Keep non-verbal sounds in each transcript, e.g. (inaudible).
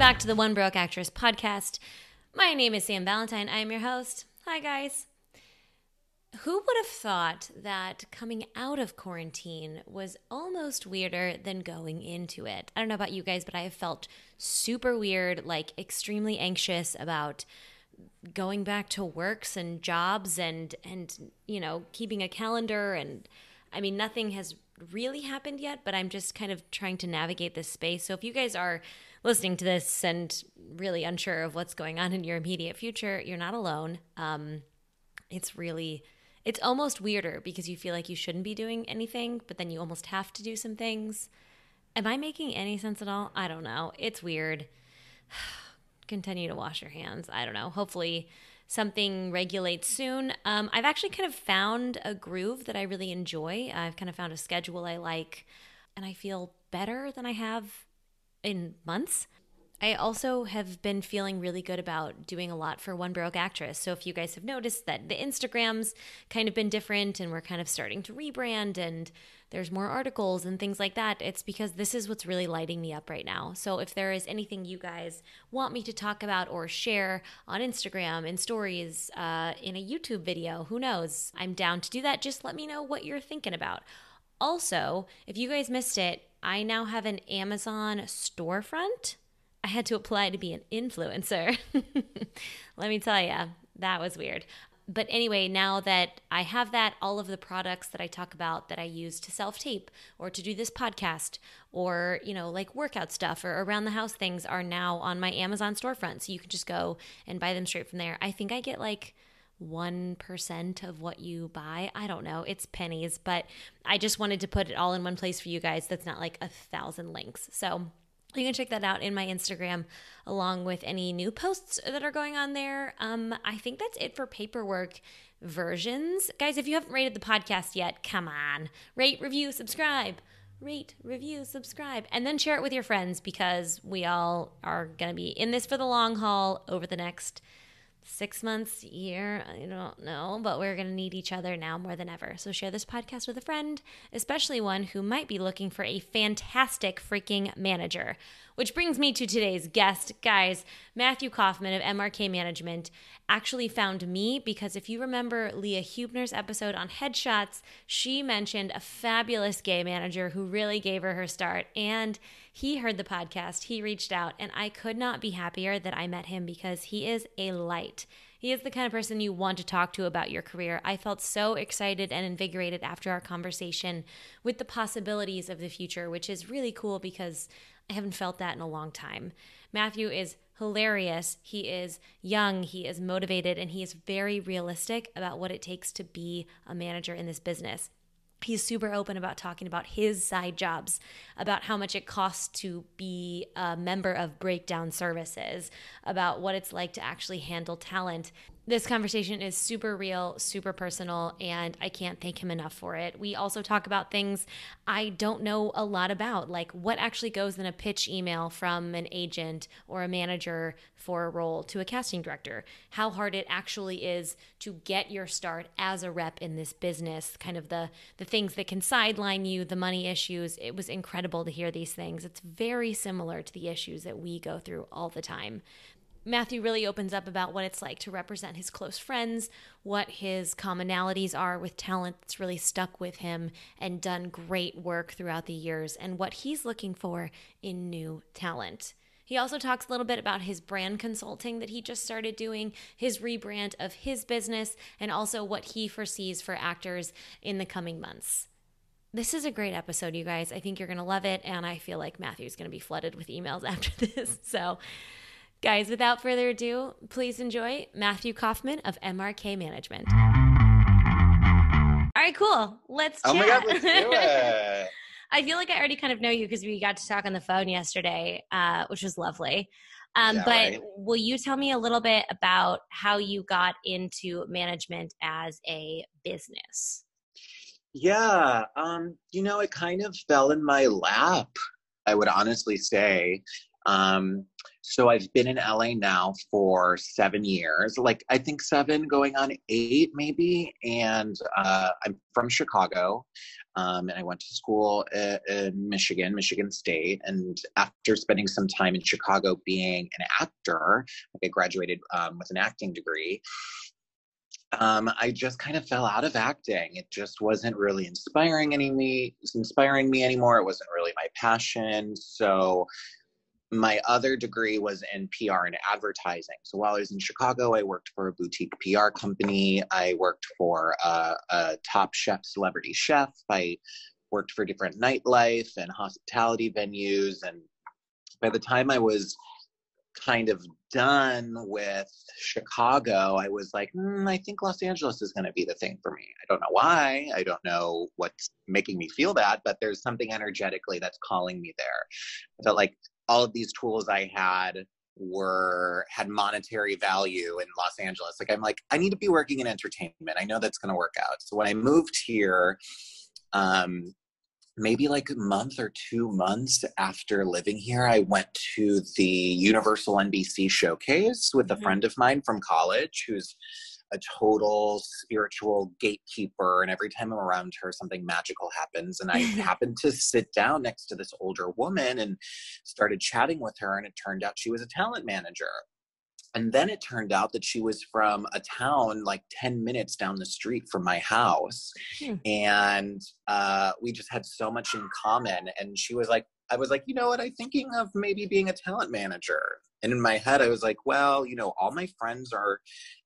back to the One Broke Actress podcast. My name is Sam Valentine. I am your host. Hi, guys. Who would have thought that coming out of quarantine was almost weirder than going into it? I don't know about you guys, but I have felt super weird, like extremely anxious about going back to works and jobs and and you know, keeping a calendar and I mean, nothing has really happened yet, but I'm just kind of trying to navigate this space. So if you guys are listening to this and really unsure of what's going on in your immediate future, you're not alone. Um, it's really, it's almost weirder because you feel like you shouldn't be doing anything, but then you almost have to do some things. Am I making any sense at all? I don't know. It's weird. (sighs) Continue to wash your hands. I don't know. Hopefully, something regulates soon. Um, I've actually kind of found a groove that I really enjoy. I've kind of found a schedule I like, and I feel better than I have in months. I also have been feeling really good about doing a lot for One Broke Actress. So if you guys have noticed that the Instagrams kind of been different and we're kind of starting to rebrand and there's more articles and things like that, it's because this is what's really lighting me up right now. So if there is anything you guys want me to talk about or share on Instagram, in stories, uh, in a YouTube video, who knows? I'm down to do that. Just let me know what you're thinking about. Also, if you guys missed it, I now have an Amazon storefront. I had to apply to be an influencer. (laughs) Let me tell you, that was weird. But anyway, now that I have that, all of the products that I talk about that I use to self tape or to do this podcast or, you know, like workout stuff or around the house things are now on my Amazon storefront. So you can just go and buy them straight from there. I think I get like 1% of what you buy. I don't know. It's pennies, but I just wanted to put it all in one place for you guys. That's not like a thousand links. So you can check that out in my Instagram along with any new posts that are going on there. Um, I think that's it for paperwork versions. Guys, if you haven't rated the podcast yet, come on. Rate, review, subscribe. Rate, review, subscribe, and then share it with your friends because we all are going to be in this for the long haul over the next six months, year, I don't know, but we're going to need each other now more than ever. So share this podcast with a friend, especially one who might be looking for a fantastic freaking manager. Which brings me to today's guest. Guys, Matthew Kaufman of MRK Management actually found me because if you remember Leah Hubner's episode on headshots, she mentioned a fabulous gay manager who really gave her her start. And he heard the podcast, he reached out, and I could not be happier that I met him because he is a light. He is the kind of person you want to talk to about your career. I felt so excited and invigorated after our conversation with the possibilities of the future, which is really cool because I haven't felt that in a long time. Matthew is hilarious. He is young, he is motivated, and he is very realistic about what it takes to be a manager in this business he's super open about talking about his side jobs, about how much it costs to be a member of breakdown services, about what it's like to actually handle talent. This conversation is super real, super personal, and I can't thank him enough for it. We also talk about things I don't know a lot about, like what actually goes in a pitch email from an agent or a manager for a role to a casting director, how hard it actually is to get your start as a rep in this business, kind of the the things that can sideline you, the money issues. It was incredible to hear these things. It's very similar to the issues that we go through all the time. Matthew really opens up about what it's like to represent his close friends, what his commonalities are with talent that's really stuck with him and done great work throughout the years, and what he's looking for in new talent. He also talks a little bit about his brand consulting that he just started doing, his rebrand of his business, and also what he foresees for actors in the coming months. This is a great episode, you guys. I think you're going to love it. And I feel like Matthew's going to be flooded with emails (laughs) after this. So, Guys, without further ado, please enjoy Matthew Kaufman of MRK Management. All right, cool. Let's chat. Oh my God, let's do (laughs) it. I feel like I already kind of know you because we got to talk on the phone yesterday, uh, which was lovely. Um, Yeah, but right. will you tell me a little bit about how you got into management as a business? Yeah, um, you know, it kind of fell in my lap, I would honestly say. Um, so I've been in LA now for seven years, like I think seven going on eight maybe. And uh, I'm from Chicago. Um, and I went to school in Michigan, Michigan State. And after spending some time in Chicago being an actor, like I graduated um, with an acting degree. Um, I just kind of fell out of acting. It just wasn't really inspiring any me, inspiring me anymore. It wasn't really my passion. So my other degree was in PR and advertising. So while I was in Chicago, I worked for a boutique PR company. I worked for a, a top chef, celebrity chef. I worked for different nightlife and hospitality venues. And by the time I was kind of done with Chicago, I was like, mm, I think Los Angeles is going to be the thing for me. I don't know why. I don't know what's making me feel that, but there's something energetically that's calling me there. I felt like all of these tools I had were had monetary value in Los Angeles. Like I'm like, I need to be working in entertainment. I know that's gonna work out. So when I moved here, um, maybe like a month or two months after living here, I went to the Universal NBC showcase with a mm-hmm. friend of mine from college who's a total spiritual gatekeeper and every time i'm around her something magical happens and i (laughs) happened to sit down next to this older woman and started chatting with her and it turned out she was a talent manager and then it turned out that she was from a town like 10 minutes down the street from my house hmm. and uh, we just had so much in common and she was like i was like you know what i'm thinking of maybe being a talent manager and in my head, I was like, well, you know, all my friends are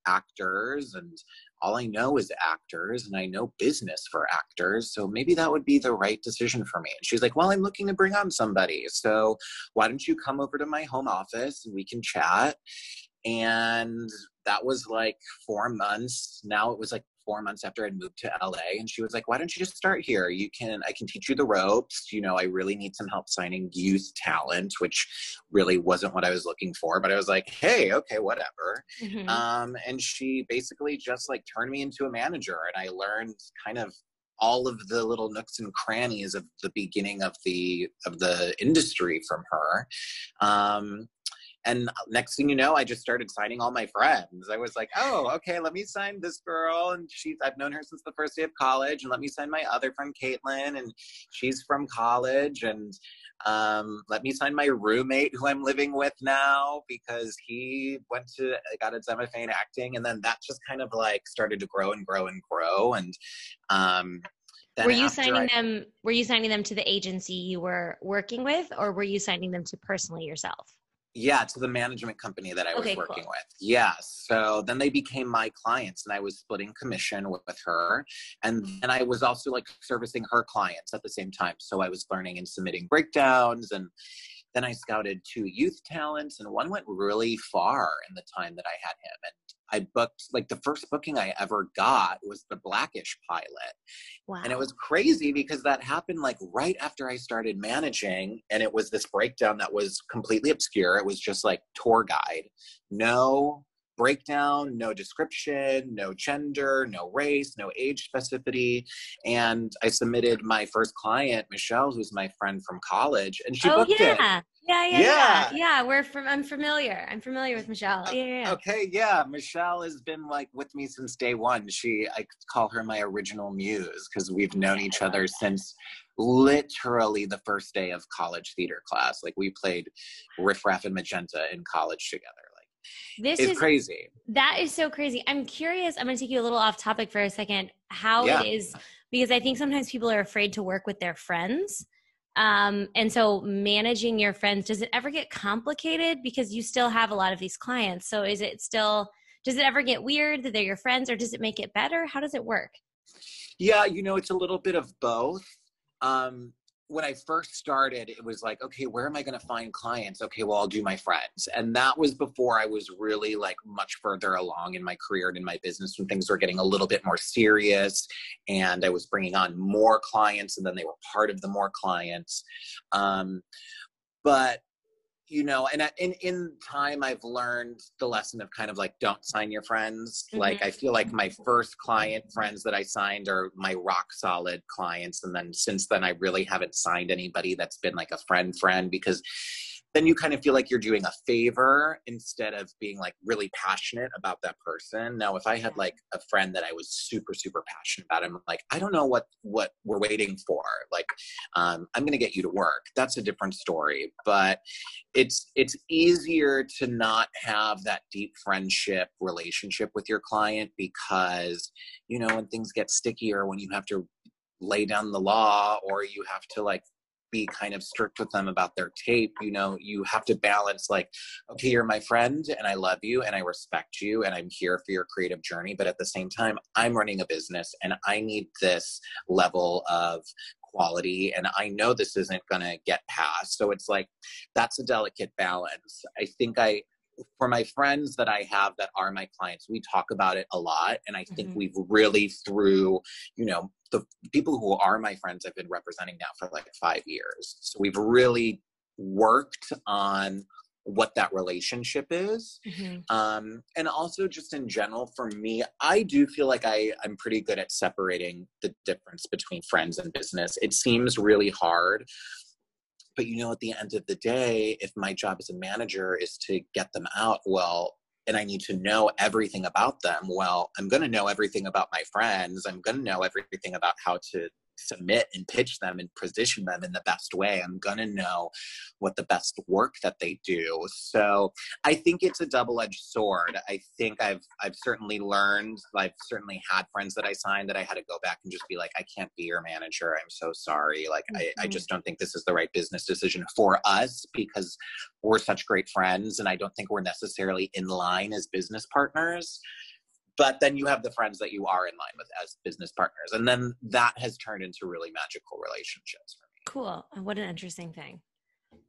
actors and all I know is actors and I know business for actors. So maybe that would be the right decision for me. And she's like, well, I'm looking to bring on somebody. So why don't you come over to my home office and we can chat? And that was like four months. Now it was like four months after I'd moved to LA. And she was like, why don't you just start here? You can, I can teach you the ropes. You know, I really need some help signing youth talent, which really wasn't what I was looking for. But I was like, hey, okay, whatever. Mm-hmm. Um, and she basically just like turned me into a manager. And I learned kind of all of the little nooks and crannies of the beginning of the of the industry from her um, and next thing you know, I just started signing all my friends. I was like, oh, okay, let me sign this girl. And she's, I've known her since the first day of college. And let me sign my other friend, Caitlin. And she's from college. And um, let me sign my roommate who I'm living with now because he went to, got his MFA in acting. And then that just kind of like started to grow and grow and grow. And, um, were you signing I, them were you signing them to the agency you were working with or were you signing them to personally yourself yeah, to the management company that I was okay, working cool. with. Yeah. So then they became my clients and I was splitting commission with, with her. And then I was also like servicing her clients at the same time. So I was learning and submitting breakdowns and then I scouted two youth talents and one went really far in the time that I had him. And I booked like the first booking I ever got was the Blackish pilot. Wow. And it was crazy because that happened like right after I started managing and it was this breakdown that was completely obscure. It was just like tour guide. No breakdown, no description, no gender, no race, no age specificity. And I submitted my first client, Michelle, who's my friend from college, and she oh, booked yeah. it. Yeah, yeah, yeah, yeah. We're from. I'm familiar. I'm familiar with Michelle. Yeah, yeah, Okay, yeah. Michelle has been like with me since day one. She, I call her my original muse because we've known each other since literally the first day of college theater class. Like we played Riff Raff and Magenta in college together. This is crazy. That is so crazy. I'm curious. I'm going to take you a little off topic for a second. How yeah. it is because I think sometimes people are afraid to work with their friends um, and so managing your friends, does it ever get complicated because you still have a lot of these clients? So is it still, does it ever get weird that they're your friends or does it make it better? How does it work? Yeah, you know, it's a little bit of both. Um, when I first started, it was like, okay, where am I going to find clients? Okay, well, I'll do my friends. And that was before I was really like much further along in my career and in my business when things were getting a little bit more serious and I was bringing on more clients and then they were part of the more clients. Um, but you know and in in time i've learned the lesson of kind of like don't sign your friends mm-hmm. like i feel like my first client friends that i signed are my rock solid clients and then since then i really haven't signed anybody that's been like a friend friend because then you kind of feel like you're doing a favor instead of being like really passionate about that person. Now if i had like a friend that i was super super passionate about i'm like i don't know what what we're waiting for. Like um, i'm gonna get you to work. That's a different story but it's it's easier to not have that deep friendship relationship with your client because you know when things get stickier when you have to lay down the law or you have to like be kind of strict with them about their tape you know you have to balance like okay you're my friend and i love you and i respect you and i'm here for your creative journey but at the same time i'm running a business and i need this level of quality and i know this isn't going to get past. So it's like that's a delicate balance. I think i for my friends that I have that are my clients, we talk about it a lot. And I think mm-hmm. we've really through, you know, the people who are my friends I've been representing now for like five years. So we've really worked on what that relationship is mm-hmm. um, and also just in general for me i do feel like I, i'm pretty good at separating the difference between friends and business it seems really hard but you know at the end of the day if my job as a manager is to get them out well and I need to know everything about them, well, I'm going to know everything about my friends. I'm going to know everything about how to submit and pitch them and position them in the best way. I'm going to know what the best work that they do. So I think it's a double-edged sword. I think I've I've certainly learned. I've certainly had friends that I signed that I had to go back and just be like, I can't be your manager. I'm so sorry. Like mm-hmm. I, I mm-hmm. just don't think this is the right business decision for us because we're such great friends and I don't think we're necessarily in line as business partners but then you have the friends that you are in line with as business partners. And then that has turned into really magical relationships for me. Cool. What an interesting thing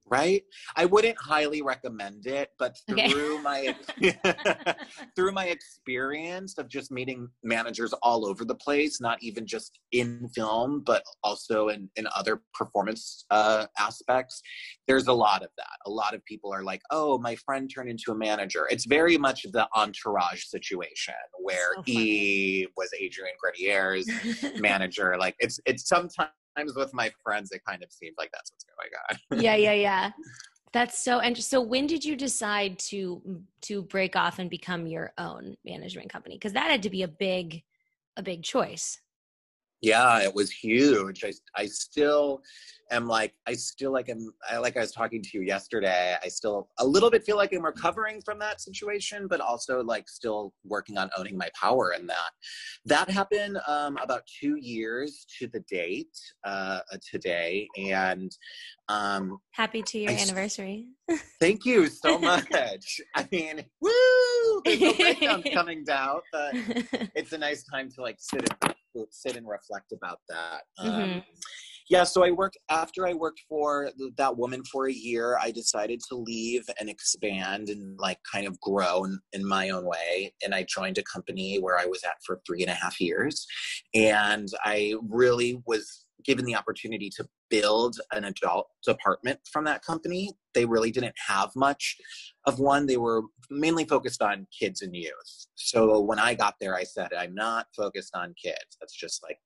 right? I wouldn't highly recommend it but through okay. my (laughs) (laughs) through my experience of just meeting managers all over the place not even just in film but also in, in other performance uh, aspects there's a lot of that. A lot of people are like oh my friend turned into a manager. It's very much the entourage situation where so he was adrian grenier's (laughs) manager. Like it's it's sometimes times with my friends, it kind of seems like that's what's going on. (laughs) yeah, yeah, yeah. That's so interesting. So when did you decide to to break off and become your own management company? Because that had to be a big a big choice. Yeah, it was huge. I I still am like I still like i'm I like I was talking to you yesterday. I still a little bit feel like I'm recovering from that situation, but also like still working on owning my power in that. That happened um, about two years to the date uh, today, and um, happy two year anniversary. thank you so (laughs) much. I mean, woo! There's no breakdown (laughs) coming down, but it's a nice time to like sit and sit and reflect about that. Um, mm-hmm. yeah so i worked after i worked for that woman for a year i decided to leave and expand and like kind of grow in, in, my own way. And i joined a company where i was at for three and a half years. And i really was given the opportunity to build an adult department from that company they really didn't have much of one they were mainly focused on kids and youth so when i got there i said i'm not focused on kids that's just like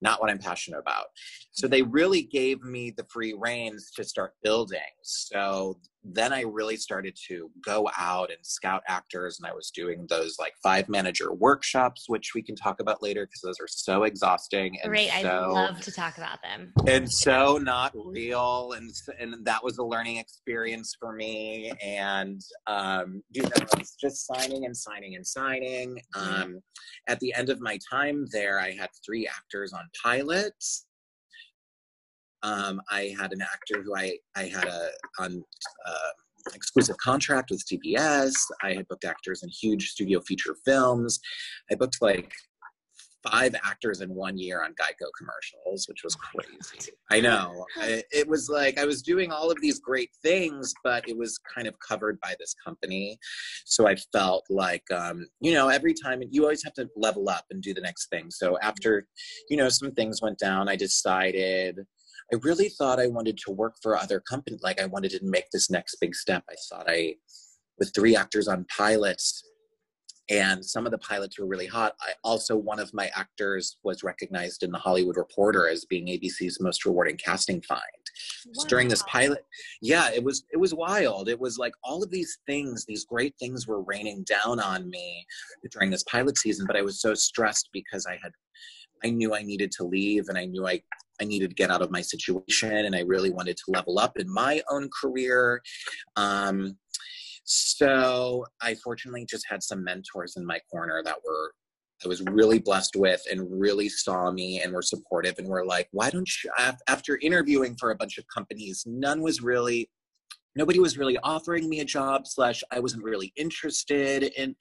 not what I'm passionate about. So they really gave me the free reins to start building. So then I really started to go out and scout actors, and I was doing those like five manager workshops, which we can talk about later because those are so exhausting. And Great, so, I love to talk about them. And so not real, and and that was a learning experience for me. And um, you know, it's just signing and signing and signing. Mm-hmm. Um, at the end of my time there, I had three actors on pilots um, I had an actor who I I had a on uh, exclusive contract with CBS. I had booked actors in huge studio feature films. I booked like five actors in one year on Geico commercials, which was crazy. I know. I, it was like I was doing all of these great things, but it was kind of covered by this company. So I felt like, um, you know, every time you always have to level up and do the next thing. So after, you know, some things went down, I decided I really thought I wanted to work for other companies. Like I wanted to make this next big step. I thought I, with three actors on pilots, and some of the pilots were really hot. I also one of my actors was recognized in the Hollywood Reporter as being ABC's most rewarding casting find. Wow. During this pilot, yeah, it was it was wild. It was like all of these things, these great things were raining down on me during this pilot season, but I was so stressed because I had I knew I needed to leave and I knew I I needed to get out of my situation and I really wanted to level up in my own career. Um, so I fortunately just had some mentors in my corner that were I was really blessed with and really saw me and were supportive and were like, why don't you after interviewing for a bunch of companies, none was really nobody was really offering me a job slash I wasn't really interested in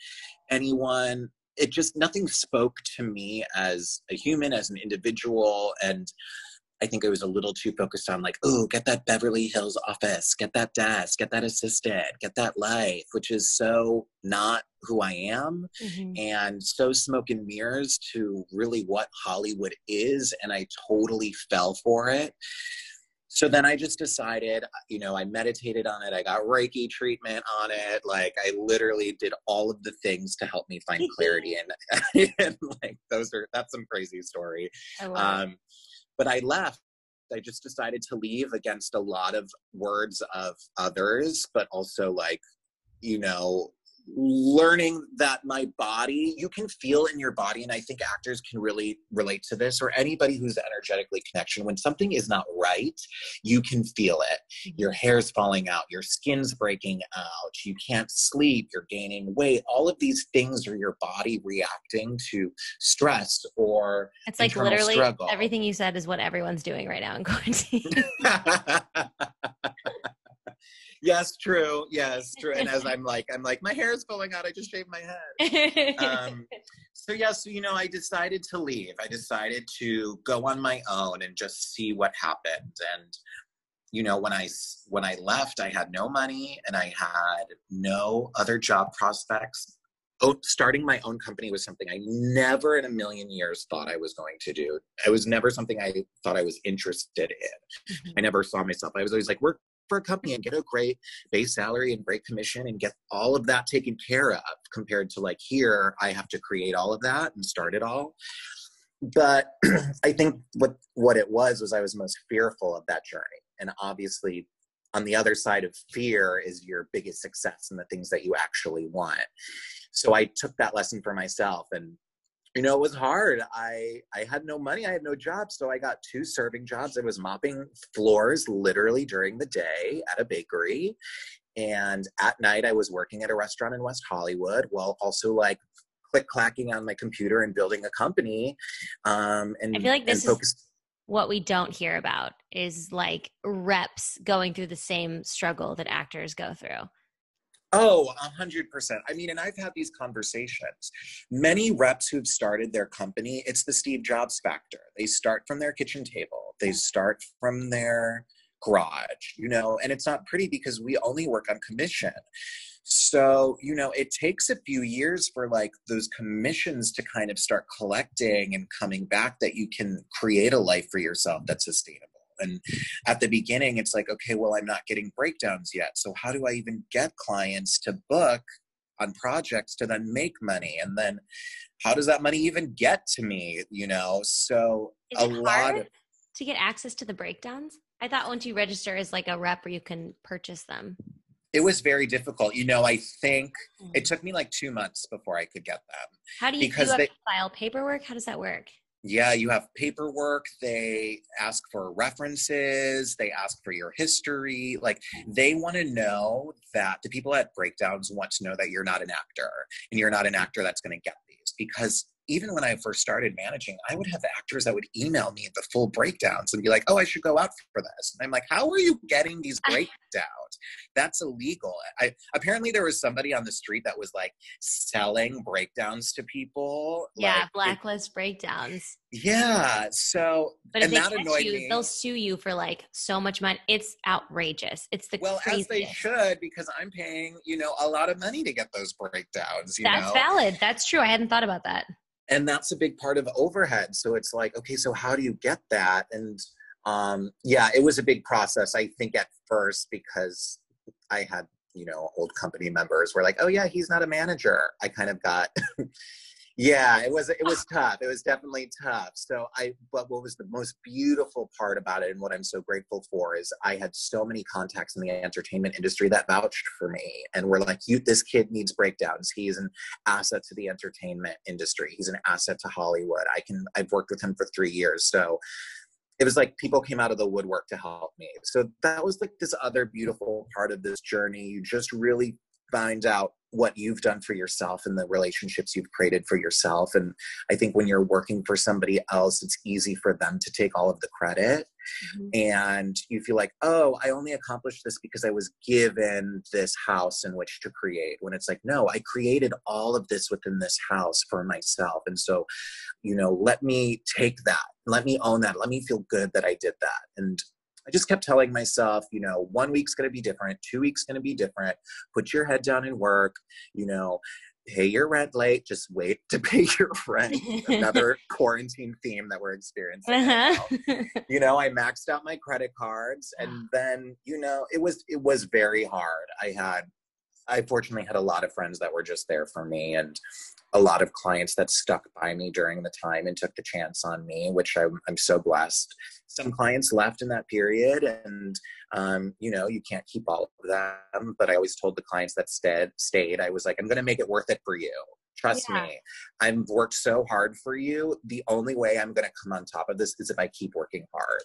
anyone. It just nothing spoke to me as a human, as an individual and I think I was a little too focused on like, oh, get that Beverly Hills office, get that desk, get that assistant, get that life, which is so not who I am mm-hmm. and so smoke and mirrors to really what Hollywood is. And I totally fell for it. So then I just decided, you know, I meditated on it. I got Reiki treatment on it. Like I literally did all of the things to help me find (laughs) clarity. and, (laughs) and like those are that's some crazy story. Um, but I left. I just decided to leave against a lot of words of others, but also like, you know, learning that my body you can feel in your body and i think actors can really relate to this or anybody who's energetically connection when something is not right you can feel it mm-hmm. your hair's falling out your skin's breaking out you can't sleep you're gaining weight all of these things are your body reacting to stress or it's like literally struggle. everything you said is what everyone's doing right now in quarantine (laughs) (laughs) (laughs) yes, true. Yes, true. And as I'm (laughs) like, I'm like, my hair is falling out. I just shaved my head. Um, (laughs) so yes, yeah, so, you know, I decided to leave. I decided to go on my own and just see what happened. And you know, when I when I left, I had no money and I had no other job prospects. Oh, starting my own company was something I never in a million years thought I was going to do. It was never something I thought I was interested in. Mm-hmm. I never saw myself. I was always like, work for a company and get a great base salary and great commission and get all of that taken care of compared to like here i have to create all of that and start it all. But (clears throat) i think what what it was was i was most fearful of that journey. And obviously on the other side of fear is your biggest success and the things that you actually want. So i took that lesson for myself and you know it was hard. I i had no money i had no job so i got two serving jobs. I was mopping floors literally during the day at a bakery and at night i was working at a restaurant in west hollywood while also like click clacking on my computer and building a company um and i feel like this is what we don't hear about is like reps going through the same struggle that actors go through Oh, a hundred percent. I mean, and I've had these conversations. Many reps who've started their company, it's the Steve Jobs factor. They start from their kitchen table. They start from their garage, you know, and it's not pretty because we only work on commission. So, you know, it takes a few years for like those commissions to kind of start collecting and coming back that you can create a life for yourself that's sustainable. And at the beginning, it's like, okay, well, I'm not getting breakdowns yet. So how do I even get clients to book on projects to then make money? And then how does that money even get to me? You know, so Is a lot of to get access to the breakdowns. I thought once you register as like a rep, where you can purchase them. It was very difficult. You know, I think it mm. took me like two months before I could get them. How do you, because do they, file paperwork? How does that work? Yeah, you have paperwork. They ask for references. They ask for your history. Like mm-hmm. they want to know that the people at breakdowns want to know that you're not an actor and you're not an actor that's going to get these because even when I first started managing, I would have actors that would email me the full breakdowns and be like, "Oh, I should go out for this." And I'm like, "How are you getting these (laughs) breakdowns? That's illegal." I apparently there was somebody on the street that was like selling breakdowns to people. Yeah, like, blacklist it, breakdowns. Yeah. So, but if they catch you, me. they'll sue you for like so much money. It's outrageous. It's the well, craziest. as they should, because I'm paying you know a lot of money to get those breakdowns. That's know? valid. That's true. I hadn't thought about that and that's a big part of overhead. So it's like okay so how do you get that? And um, yeah it was a big process i think at first because i had you know old company members were like oh yeah he's not a manager. I kind of got (laughs) yeah it was it was tough. It was definitely tough. So i but what was the most beautiful part about it and what i'm so grateful for is i had so many contacts in the entertainment industry that vouched for me and were like you this kid needs breakdowns. He's an asset to the entertainment industry. He's an asset to hollywood. I can i've worked with him for three years. So it was like people came out of the woodwork to help me. So that was like this other beautiful part of this journey. You just really find out what you've done for yourself and the relationships you've created for yourself. And I think when you're working for somebody else, it's easy for them to take all of the credit. Mm-hmm. And you feel like, oh, I only accomplished this because I was given this house in which to create. When it's like, no, I created all of this within this house for myself. And so, you know, let me take that, let me own that, let me feel good that I did that. And I just kept telling myself, you know, one week's going to be different, two weeks going to be different. Put your head down and work. You know, pay your rent late. Just wait (laughs) to pay your rent. Another (laughs) quarantine theme that we're experiencing. Uh-huh. (laughs) you know, I maxed out my credit cards, and then you know, it was it was very hard. I had I fortunately had a lot of friends that were just there for me and a lot of clients that stuck by me during the time and took the chance on me, which I'm, I'm so blessed. Some clients left in that period, and um, you know, you can't keep all of them. But I always told the clients that stayed, stayed I was like, I'm going to make it worth it for you. Trust yeah. me. I've worked so hard for you. The only way I'm going to come on top of this is if I keep working hard.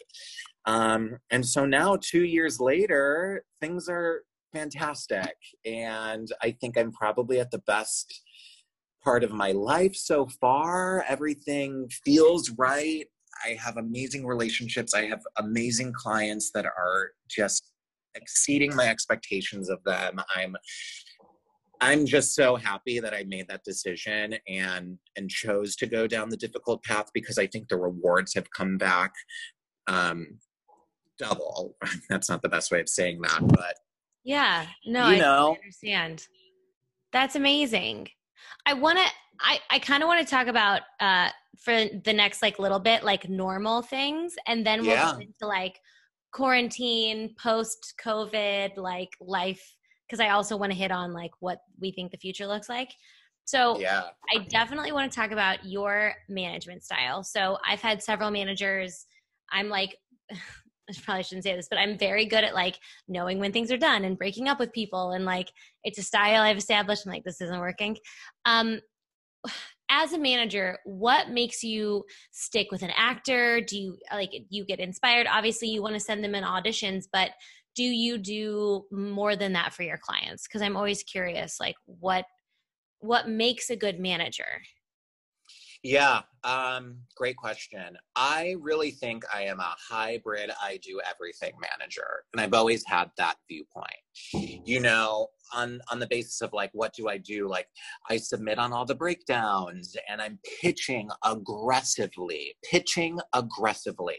Um, and so now, two years later, things are fantastic. And I think I'm probably at the best part of my life so far. Everything feels right. I have amazing relationships. I have amazing clients that are just exceeding my expectations of them. I'm I'm just so happy that I made that decision and and chose to go down the difficult path because I think the rewards have come back um double. (laughs) That's not the best way of saying that, but yeah, no, you I know. understand. That's amazing. I want to. I I kind of want to talk about uh for the next like little bit like normal things, and then we'll yeah. get into like quarantine, post COVID, like life. Because I also want to hit on like what we think the future looks like. So yeah. I definitely want to talk about your management style. So I've had several managers. I'm like (laughs) I probably shouldn't say this, but I'm very good at like knowing when things are done and breaking up with people. And like, it's a style I've established. I'm like, this isn't working. Um, as a manager, what makes you stick with an actor? Do you like, you get inspired? Obviously, you want to send them in auditions, but do you do more than that for your clients? Because I'm always curious, like, what what makes a good manager? Yeah, um, great question. I really think I am a hybrid, I do everything manager. And I've always had that viewpoint. You know, on on the basis of like what do i do like i submit on all the breakdowns and i'm pitching aggressively pitching aggressively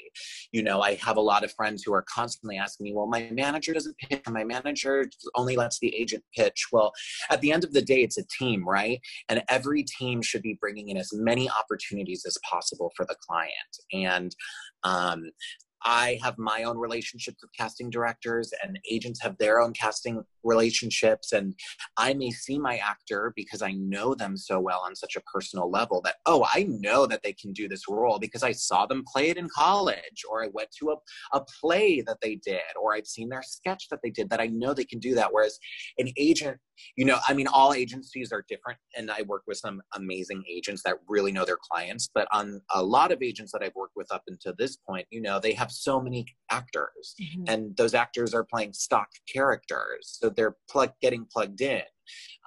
you know i have a lot of friends who are constantly asking me well my manager doesn't pitch my manager only lets the agent pitch well at the end of the day it's a team right and every team should be bringing in as many opportunities as possible for the client and um, I have my own relationships with casting directors, and agents have their own casting relationships. And I may see my actor because I know them so well on such a personal level that, oh, I know that they can do this role because I saw them play it in college, or I went to a, a play that they did, or I've seen their sketch that they did that I know they can do that. Whereas an agent, you know, I mean, all agencies are different, and I work with some amazing agents that really know their clients. But on a lot of agents that I've worked with up until this point, you know, they have so many actors, mm-hmm. and those actors are playing stock characters, so they're plug getting plugged in.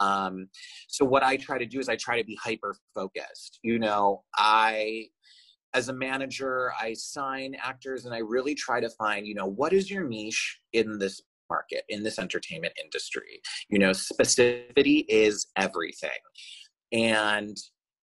Um, so what I try to do is I try to be hyper focused. You know, I as a manager, I sign actors and I really try to find, you know, what is your niche in this market, in this entertainment industry? You know, specificity is everything. And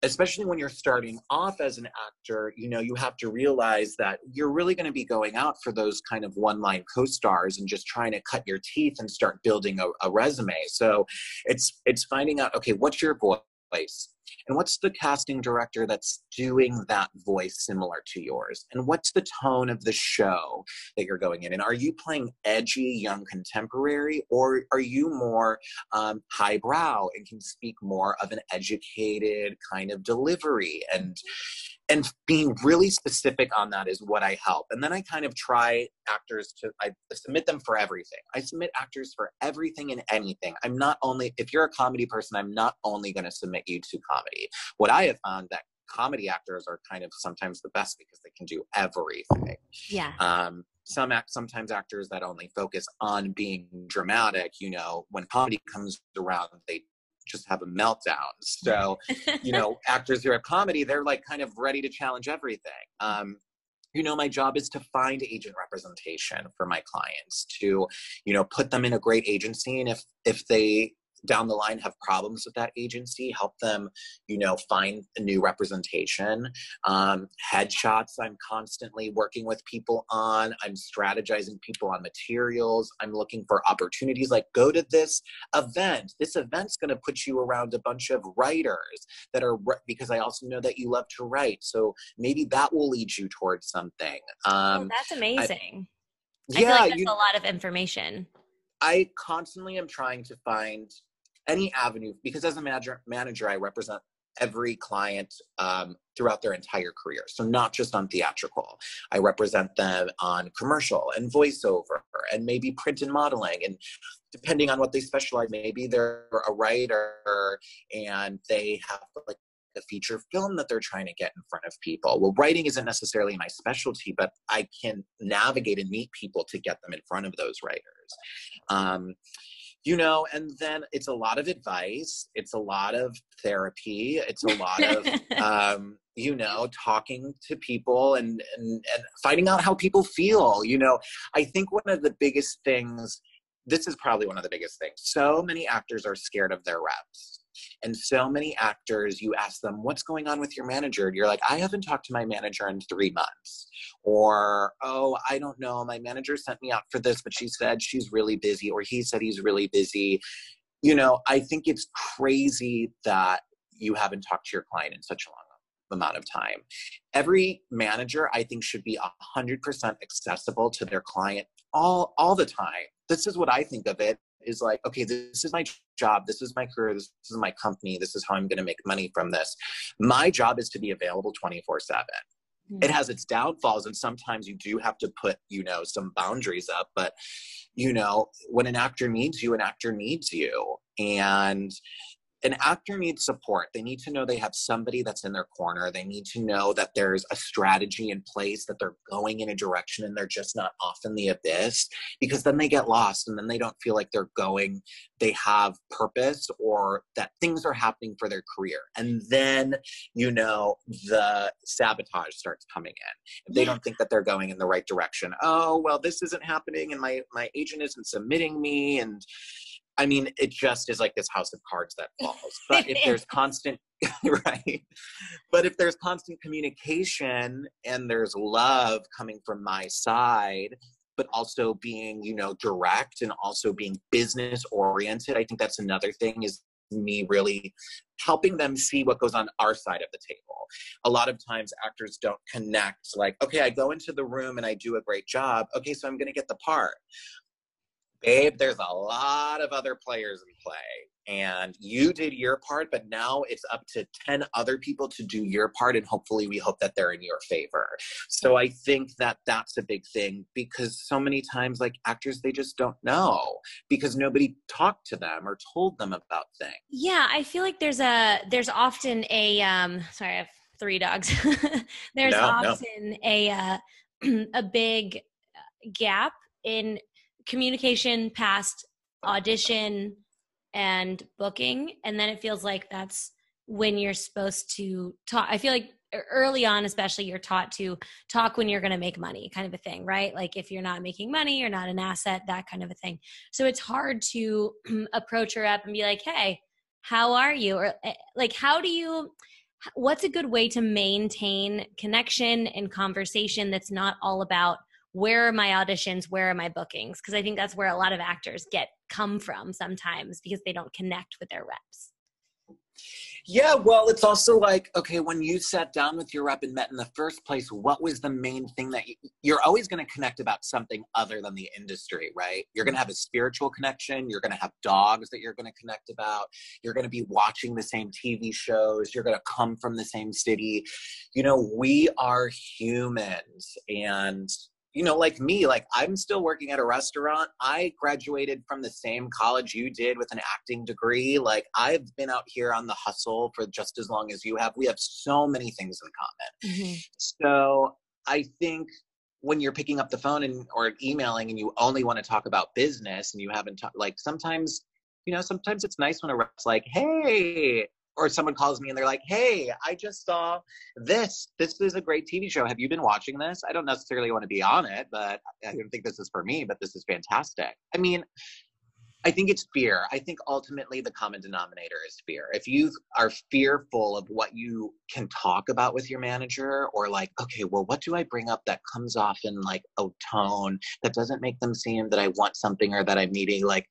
especially when you're starting off as an actor, you know, you have to realize that you're really going to be going out for those kind of one line co stars and just trying to cut your teeth and start building a, a resume. So it's, it's finding out, okay, what's your voice? And what's the casting director that's doing that voice similar to yours? And what's the tone of the show that you're going in? And are you playing edgy, young contemporary, or are you more um, highbrow and can speak more of an educated kind of delivery? And and being really specific on that is what I help. And then I kind of try actors to I submit them for everything. I submit actors for everything and anything. I'm not only if you're a comedy person, I'm not only going to submit you to comedy. What I have found that comedy actors are kind of sometimes the best because they can do everything. Yeah. Um, some act sometimes actors that only focus on being dramatic, you know, when comedy comes around, they just have a meltdown. So, you know, (laughs) actors who are comedy, they're like kind of ready to challenge everything. Um, you know my job is to find agent representation for my clients to you know put them in a great agency and if if they down the line have problems with that agency help them you know find a new representation. Um, headshots i'm constantly working with people on. I'm strategizing people on materials. I'm looking for opportunities like go to this event. This event's going to put you around a bunch of writers that are because i also know that you love to write so maybe that will lead you towards something. Oh, um, oh, that's amazing. I, yeah, I like that's you, a lot of information. I constantly am trying to find any avenue because as a manager manager i represent every client um, throughout their entire career so not just on theatrical i represent them on commercial and voiceover and maybe print and modeling and depending on what they specialize maybe they're a writer and they have like a feature film that they're trying to get in front of people. Well, writing isn't necessarily my specialty, but I can navigate and meet people to get them in front of those writers. Um, you know and then it's a lot of advice it's a lot of therapy it's a lot of (laughs) um you know talking to people and, and and finding out how people feel you know. I think one of the biggest things this is probably one of the biggest things so many actors are scared of their reps and so many actors, you ask them, what's going on with your manager? And you're like, I haven't talked to my manager in three months. Or, oh, I don't know. My manager sent me out for this, but she said she's really busy, or he said he's really busy. You know, I think it's crazy that you haven't talked to your client in such a long amount of time. Every manager, I think, should be 100% accessible to their client all, all the time. This is what I think of it is like, okay, this is my job, this is my career, this, is my company, this is how I'm going to make money from this. My job is to be available 24 7 it hmm. has its downfalls and sometimes you do have to put you know some boundaries up but you know when an actor needs you an actor needs you and an actor needs support. They need to know they have somebody that's in their corner. They need to know that there's a strategy in place, that they're going in a direction and they're just not off in the abyss because then they get lost and then they don't feel like they're going, they have purpose or that things are happening for their career. And then, you know, the sabotage starts coming in. If they don't think that they're going in the right direction, oh, well, this isn't happening and my, my agent isn't submitting me and, I mean, it just is like this house of cards that (laughs) falls. But if there's constant, (laughs) right? But if there's constant communication and there's love coming from my side, but also being, you know, direct and also being business oriented, I think that's another thing is me really helping them see what goes on our side of the table. A lot of times actors don't connect like, okay, I go into the room and I do a great job. Okay, so I'm going to get the part babe, there's a lot of other players in play. And you did your part, but now it's up to 10 other people to do your part. And hopefully, we hope that they're in your favor. So I think that that's a big thing because so many times, like actors, they just don't know because nobody talked to them or told them about things. Yeah, I feel like there's a, there's often a, um, sorry, I have three dogs. (laughs) there's no, often no. a, uh, (clears throat) a big gap in communication past audition and booking. And then it feels like that's when you're supposed to talk i feel like early on especially you're taught to talk when you're going to make money kind of a thing right? Like if you're not making money you're not an asset that kind of a thing. So it's hard to (clears throat) approach her up and be like hey how are you? Or eh, like how do you what's a good way to maintain connection and conversation that's not all about where are my auditions where are my bookings because i think that's where a lot of actors get come from sometimes because they don't connect with their reps Yeah, well, it's also like, okay, when you sat down with your rep and met in the first place, what was the main thing that you, you're always going to connect about something other than the industry, right? You're going to have a spiritual connection. You're going to have dogs that you're going to connect about. You're going to be watching the same TV shows. You're going to come from the same city. You know, we are humans and you know, like me, like I'm still working at a restaurant. I graduated from the same college you did with an acting degree. Like I've been out here on the hustle for just as long as you have. We have so many things in common. Mm-hmm. So I think when you're picking up the phone and or emailing and you only want to talk about business and you haven't talked like sometimes you know sometimes it's nice when a rep's like hey or someone calls me and they're like, "Hey, I just saw this. This is a great TV show. Have you been watching this? I don't necessarily want to be on it, but I don't think this is for me. But this is fantastic. I mean." I think it's fear. I think ultimately the common denominator is fear. If you are fearful of what you can talk about with your manager, or like, okay, well, what do I bring up that comes off in like a tone that doesn't make them seem that I want something or that I'm needing, like,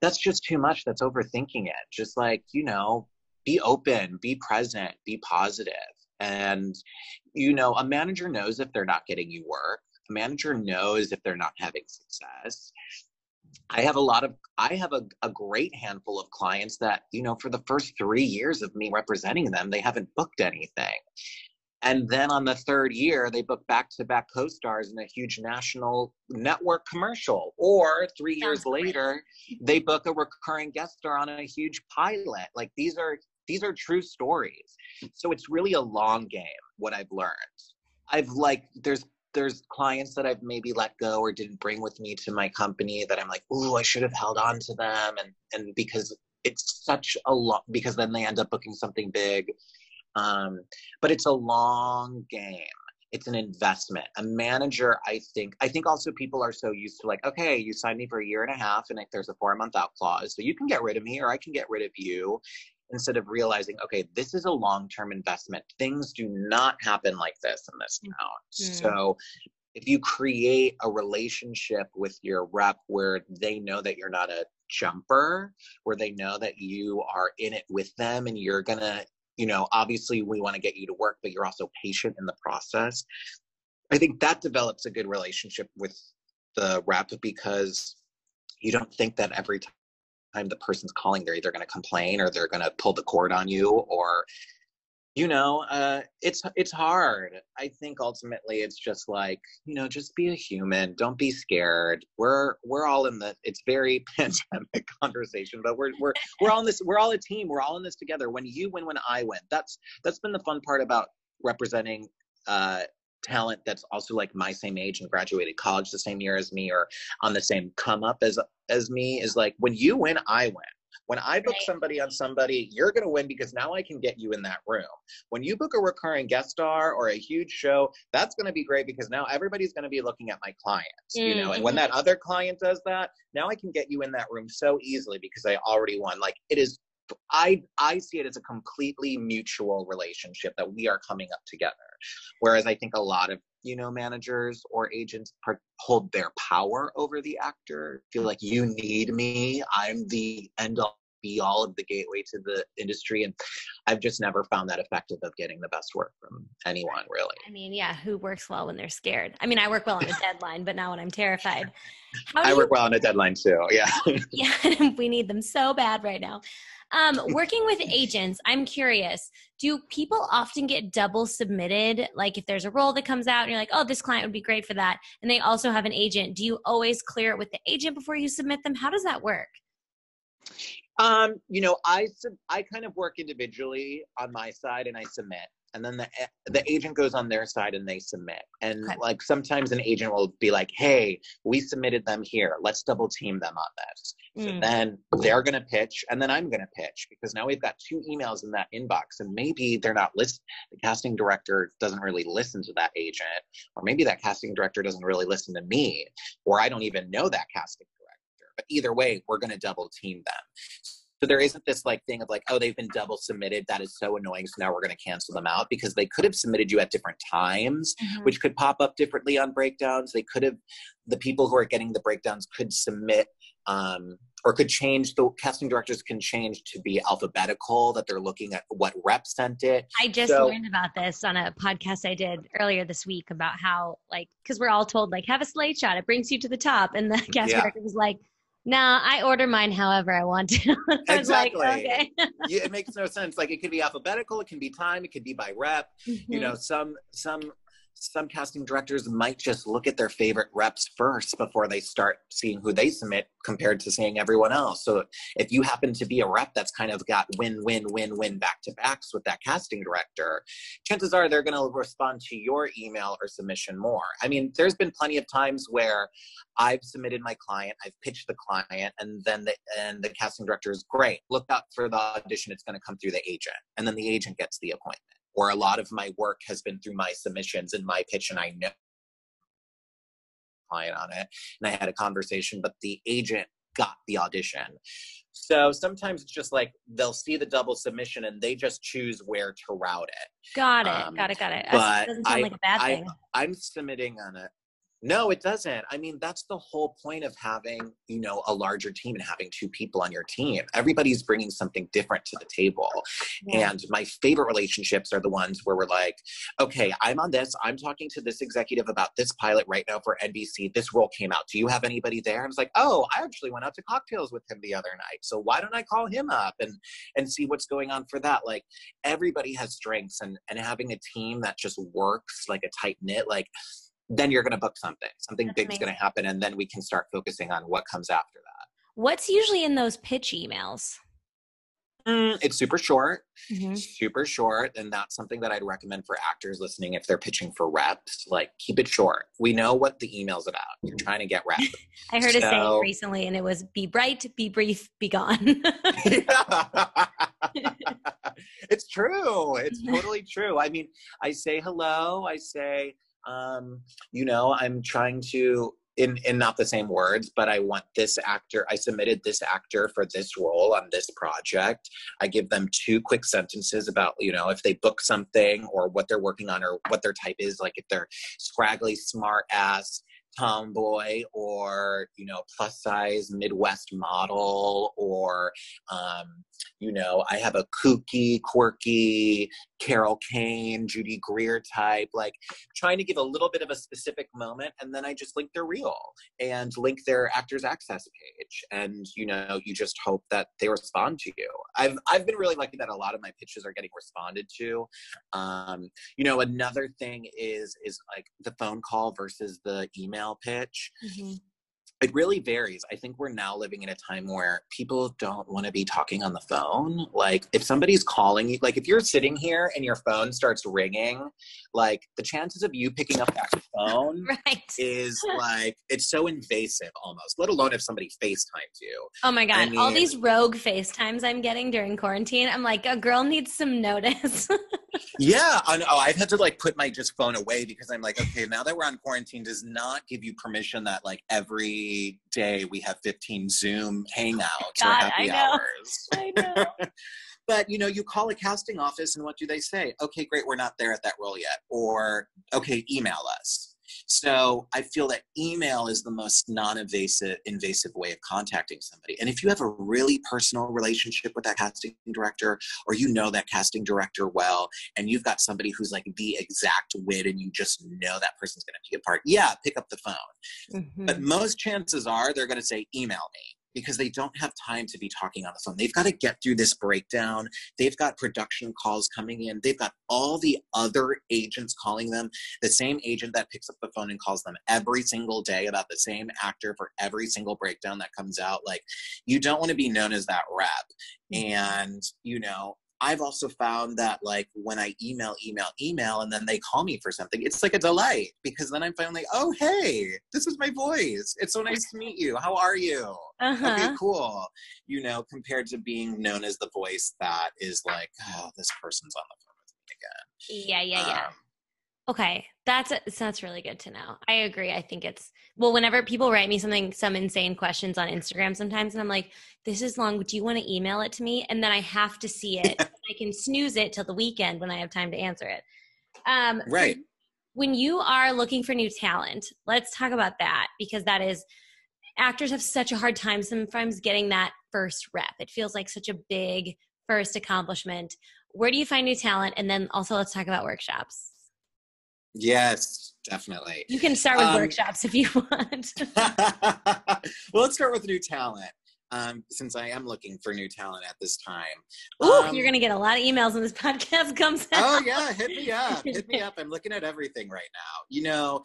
that's just too much. That's overthinking it. Just like, you know, be open, be present, be positive. And, you know, a manager knows if they're not getting you work, a manager knows if they're not having success. I have a lot of, I have a, a great handful of clients that, you know, for the first three years of me representing them, they haven't booked anything. And then on the third year, they book back to back co stars in a huge national network commercial. Or three Sounds years great. later, they book a recurring guest star on a huge pilot. Like these are these are true stories. So it's really a long game, what I've learned. I've like, there's there's clients that I've maybe let go or didn't bring with me to my company that I'm like, oh, I should have held on to them. And and because it's such a lot because then they end up booking something big. Um, but it's a long game. It's an investment. A manager, I think, I think also people are so used to like, okay, you signed me for a year and a half and like there's a four month out clause. So you can get rid of me or I can get rid of you instead of realizing, okay, this is a long term investment. Things do not happen like this in this town. Mm. So if you create a relationship with your rep where they know that you're not a jumper, where they know that you are in it with them and you're gonna, you know, obviously we want to get you to work, but you're also patient in the process. I think that develops a good relationship with the rep because you don't think that every time the person's calling, they're either going to complain or they're going to pull the cord on you or you know uh, it's it's hard. I think ultimately it's just like you know just be a human. Don't be scared. We're we're all in the it's very (laughs) pandemic conversation but we're we're we're all in this we're all a team. We're all in this together. When you win when i win. That's that's been the fun part about representing uh talent that's also like my same age and graduated college the same year as me or on the same come up as as me is like when you win i win when I book somebody on somebody, you're going to win because now I can get you in that room. When you book a recurring guest star or a huge show, that's going to be great because now everybody's going to be looking at my clients, mm-hmm. you know. And when that other client does that, now I can get you in that room so easily because I already won. Like it is I I see it as a completely mutual relationship that we are coming up together. Whereas I think a lot of you know managers or agents hold their power over the actor. Feel like you need me. I'm the end all be all of the gateway to the industry and i've just never found that effective of getting the best work from anyone really i mean yeah who works well when they're scared i mean i work well on a (laughs) deadline but not when i'm terrified i work you- well on a deadline too yeah (laughs) yeah (laughs) we need them so bad right now um, working with agents, I'm curious, do people often get double submitted? Like if there's a role that comes out and you're like, oh, this client would be great for that, and they also have an agent, do you always clear it with the agent before you submit them? How does that work? Um, you know, I I kind of work individually on my side and I submit and then the the agent goes on their side and they submit. And okay. like sometimes an agent will be like hey we submitted them here. Let's double team them on this. Mm. so then they're going to pitch and then i'm going to pitch because now we've got two emails in that inbox and maybe they're not list the casting director doesn't really listen to that agent or maybe that casting director doesn't really listen to me or i don't even know that casting director. But either way we're going to double team them so there isn't this like thing of like, oh, they've been double submitted. That is so annoying. So now we're going to cancel them out because they could have submitted you at different times, mm-hmm. which could pop up differently on breakdowns. They could have, the people who are getting the breakdowns could submit um, or could change the casting directors can change to be alphabetical that they're looking at what rep sent it I just So- learned about this on a podcast I did earlier this week about how, like, because we're all told, like, have a slate shot, it brings you to the top. And the (laughs) cast Yeah. director was like, nah, I order mine however I want to. (laughs) Was like, Exactly. okay. yeah, it makes no sense like it could be alphabetical it can be time it could be by rep you Mm-hmm. know some some some casting directors might just look at their favorite reps first before they start seeing who they submit compared to seeing everyone else. So if you happen to be a rep that's kind of got win win win win back to backs with that casting director chances are they're going to respond to your email or submission more. I mean there's been plenty of times where i've submitted my client i've pitched the client and then the and the casting director is great look out for the audition it's going to come through the agent and then the agent gets the appointment or a lot of my work has been through my submissions and my pitch and I know client on it and I had a conversation but the agent got the audition. So sometimes it's just like they'll see the double submission and they just choose where to route it. Got it. Um, got it. Got it. but doesn't sound I- like a bad I- thing. I'm submitting on a no, it doesn't. I mean, that's the whole point of having, you know, a larger team and having two people on your team. Everybody's bringing something different to the table. Yeah. And my favorite relationships are the ones where we're like, okay, I'm on this. I'm talking to this executive about this pilot right now for NBC. This role came out. Do you have anybody there? I was like, oh, I actually went out to cocktails with him the other night. So why don't I call him up and and see what's going on for that? Like everybody has strengths and and having a team that just works like a tight knit, like then you're gonna book something. Something That's big's gonna happen, and then we can start focusing on what comes after that. What's usually in those pitch emails? Mm, it's super short. Mhm. super short and that's something that i'd recommend for actors listening if they're pitching for reps like keep it short we know what the email's about you're trying to get rep (laughs) I heard a saying recently, and it was "Be bright, be brief, be gone." (laughs) (laughs) it's true it's totally true i mean i say hello i say um you know i'm trying to in in not the same words but i want this actor i submitted this actor for this role on this project. I give them two quick sentences about you know if they book something or what they're working on or what their type is like if they're scraggly smart ass tomboy or you know plus size midwest model or um, you know i have a kooky quirky carol kane judy greer type like trying to give a little bit of a specific moment and then i just link their reel and link their actors access page. And you know you just hope that they respond to you. I've i've been really lucky that a lot of my pitches are getting responded to. Um, you know another thing is is like the phone call versus the email pitch. Mhm. It really varies i think we're now living in a time where people don't want to be talking on the phone like if somebody's calling you like if you're sitting here and your phone starts ringing like the chances of you picking up that (laughs) phone Right. is (laughs) like it's so invasive almost let alone if somebody facetimes you Oh my god! All mean- these rogue FaceTimes I'm getting during quarantine. I'm like, a girl needs some notice. (laughs) Yeah, I know. I've had to like put my just phone away because I'm like, okay, now that we're on quarantine, does not give you permission that like every day we have 15 Zoom hangouts or happy I hours. (laughs) I know. (laughs) But you know, you call a casting office and what do they say? Okay, great, we're not there at that role yet. Or okay, email us. So I feel that email is the most non-invasive invasive way of contacting somebody. And if you have a really personal relationship with that casting director, or you know that casting director well, and you've got somebody who's like the exact wit and you just know that person's gonna be a part, yeah, pick up the phone. Mhm. But most chances are they're going to say, email me because they don't have time to be talking on the phone. They've got to get through this breakdown. They've got production calls coming in. They've got all the other agents calling them, the same agent that picks up the phone and calls them every single day about the same actor for every single breakdown that comes out. Like, you don't want to be known as that rep. Mm-hmm. And, you know, I've also found that like when I email, email, email, and then they call me for something, it's like a delight because then I'm finally, oh hey, this is my voice. It's so nice to meet you. How are you? uh-huh. Okay, cool. You know, compared to being known as the voice that is like, oh, this person's on the phone with me again. Yeah, yeah, yeah. Um, Okay, that's that's really good to know. I agree. I think it's well. Whenever people write me something, some insane questions on Instagram, sometimes, and I'm like, "This is long. Do you want to email it to me?" And then I have to see it. I can snooze it till the weekend when I have time to answer it. Um, so Right. When you are looking for new talent, let's talk about that because that is actors have such a hard time sometimes getting that first rep. It feels like such a big first accomplishment. Where do you find new talent? And then also let's talk about workshops. Yes, definitely. You can start with um, workshops if you (laughs) want. (laughs) well, let's start with new talent. Um, since I am looking for new talent at this time. Oh, um, you're gonna get a lot of emails when this (laughs) podcast comes out. Oh yeah, hit me up. hit me up. I'm looking at everything right now. You know,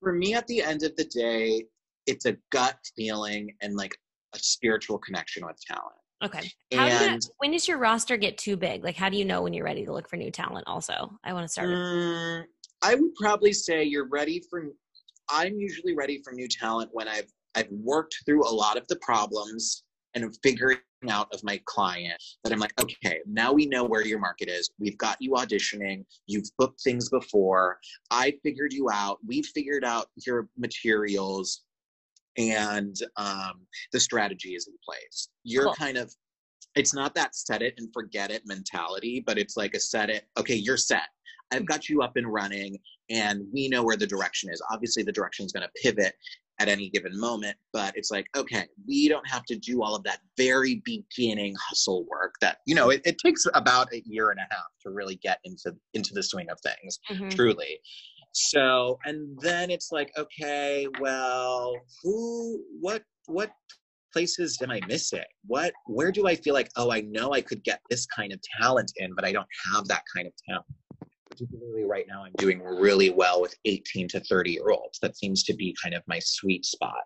for me at the end of the day, it's a gut feeling and like a spiritual connection with talent. Okay. How and, you, when does your roster get too big? Like, how do you know when you're ready to look for new talent? Also, I want to start. Um, I would probably say you're ready for. I'm usually ready for new talent when I've I've worked through a lot of the problems and figuring out of my client that I'm like, okay, now we know where your market is. We've got you auditioning. You've booked things before. I figured you out. We figured out your materials and um, the strategy is in place. You're cool. kind of, it's not that set it and forget it mentality, but it's like a set it, okay, you're set. I've got you up and running and we know where the direction is. Obviously, the direction is going to pivot at any given moment, but it's like, okay, we don't have to do all of that very beginning hustle work that, you know, it, it takes about a year and a half to really get into into the swing of things, mm-hmm. truly. So, and then it's like, okay, well, who, what, what places am I missing? What, where do I feel like, oh, I know I could get this kind of talent in, but I don't have that kind of talent? Particularly right now, I'm doing really well with 18 to 30 year olds. That seems to be kind of my sweet spot.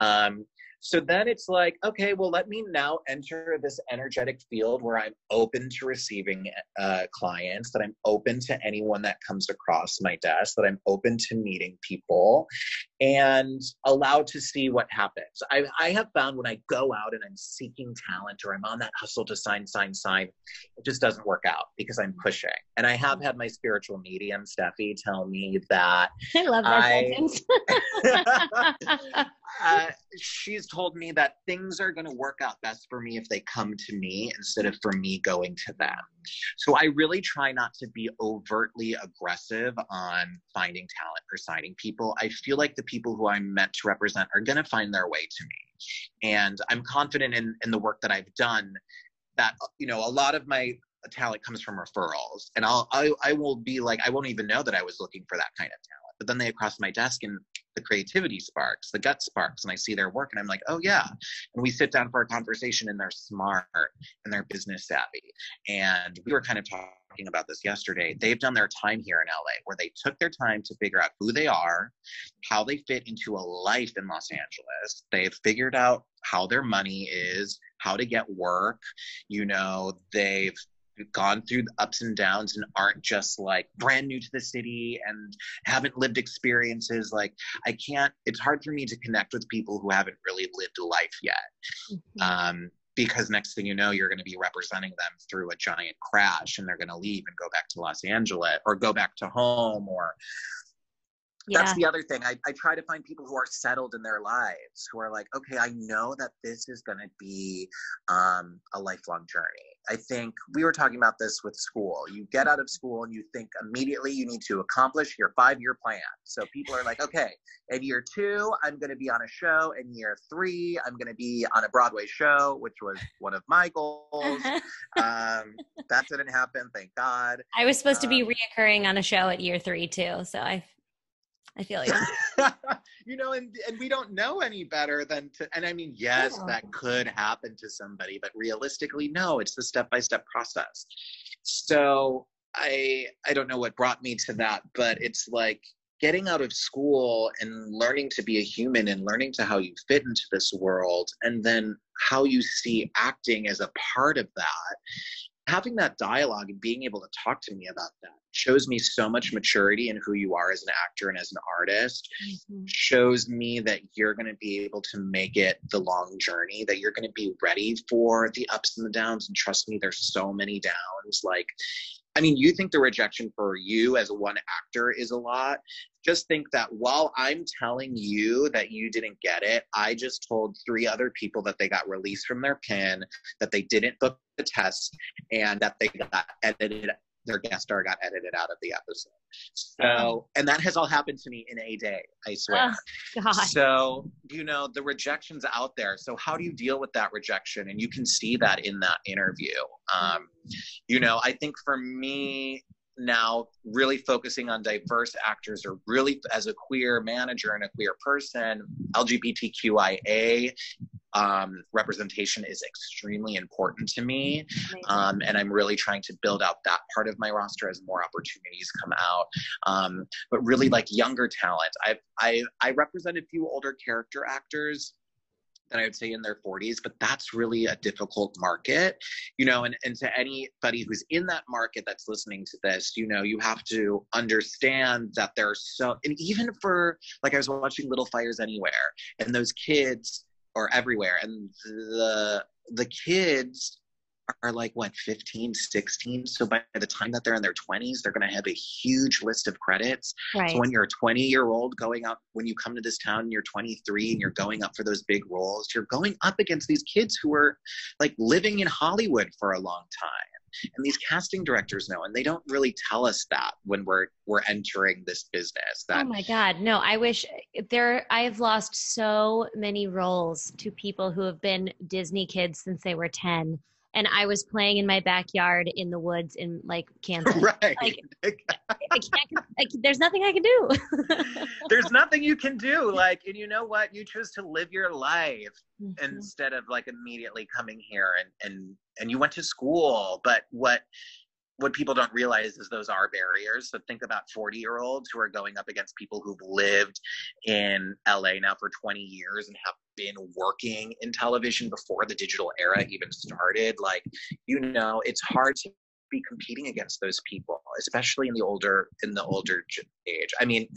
Um, so then it's like, okay, well, let me now enter this energetic field where I'm open to receiving uh, clients, that I'm open to anyone that comes across my desk, that I'm open to meeting people and allowed to see what happens. I, I have found when I go out and I'm seeking talent or I'm on that hustle to sign, sign, sign, it just doesn't work out because I'm pushing. And I have had my spiritual medium, Steffi, tell me that. I love that I, sentence. (laughs) (laughs) uh, she's told me that things are going to work out best for me if they come to me instead of for me going to them. So I really try not to be overtly aggressive on finding talent or signing people. I feel like the people who I'm meant to represent are going to find their way to me. And I'm confident in, in the work that I've done that, you know, a lot of my talent comes from referrals and I'll, I, I will be like, I won't even know that I was looking for that kind of talent but then they cross my desk and the creativity sparks, the gut sparks, and I see their work and I'm like, oh yeah. And we sit down for a conversation and they're smart and they're business savvy. And we were kind of talking about this yesterday. They've done their time here in LA where they took their time to figure out who they are, how they fit into a life in Los Angeles. They've figured out how their money is, how to get work. You know, they've gone through the ups and downs and aren't just like brand new to the city and haven't lived experiences like i can't it's hard for me to connect with people who haven't really lived a life yet mm-hmm. um, because next thing you know you're going to be representing them through a giant crash and they're going to leave and go back to los angeles or go back to home or yeah. that's the other thing I, I try to find people who are settled in their lives who are like okay i know that this is going to be um, a lifelong journey I think we were talking about this with school. You get out of school and you think immediately you need to accomplish your five year plan. So people are like, okay, in year two, I'm going to be on a show. In year three, I'm going to be on a Broadway show, which was one of my goals. (laughs) um, that didn't happen, thank God. I was supposed um, to be um, reoccurring on a show at year three, too. So I I feel you. (laughs) you know, and and we don't know any better than to. And I mean, yes, yeah. that could happen to somebody, but realistically, no. It's the step by step process. So I I don't know what brought me to that, but it's like getting out of school and learning to be a human and learning to how you fit into this world and then how you see acting as a part of that having that dialogue and being able to talk to me about that shows me so much maturity in who you are as an actor and as an artist mm-hmm. shows me that you're going to be able to make it the long journey that you're going to be ready for the ups and the downs and trust me there's so many downs like I mean, you think the rejection for you as one actor is a lot. Just think that while I'm telling you that you didn't get it, I just told three other people that they got released from their pin, that they didn't book the test, and that they got edited their guest star got edited out of the episode. So, and that has all happened to me in a day, I swear. Oh, God. So, you know, the rejection's out there. So, how do you deal with that rejection? And you can see that in that interview. Um, you know, I think for me, now really focusing on diverse actors or really as a queer manager and a queer person lgbtqia um, representation is extremely important to me um, and i'm really trying to build out that part of my roster as more opportunities come out um, but really like younger talent i've I, I represent a few older character actors that I would say in their 40s, but that's really a difficult market, you know. And, and to anybody who's in that market that's listening to this, you know, you have to understand that there are so, and even for like I was watching Little Fires Anywhere, and those kids are everywhere, and the the kids are like what 15 16 so by the time that they're in their 20s they're going to have a huge list of credits. Right. so when you're a 20 year old going up when you come to this town and you're 23 and you're going up for those big roles you're going up against these kids who are like living in hollywood for a long time and these casting directors know and they don't really tell us that when we're we're entering this business that oh my god. No i wish there i've lost so many roles to people who have been disney kids since they were 10 and I was playing in my backyard in the woods in like Kansas. (laughs) Right. Like, (laughs) I can't. I, there's nothing I can do. (laughs) there's nothing you can do. Like, and you know what? You choose to live your life Mm-hmm. instead of like immediately coming here and and and you went to school. But what what people don't realize is those are barriers. So think about 40 year olds who are going up against people who've lived in LA now for 20 years and have been working in television before the digital era even started. Like, you know, it's hard to be competing against those people, especially in the older in the older age. I mean,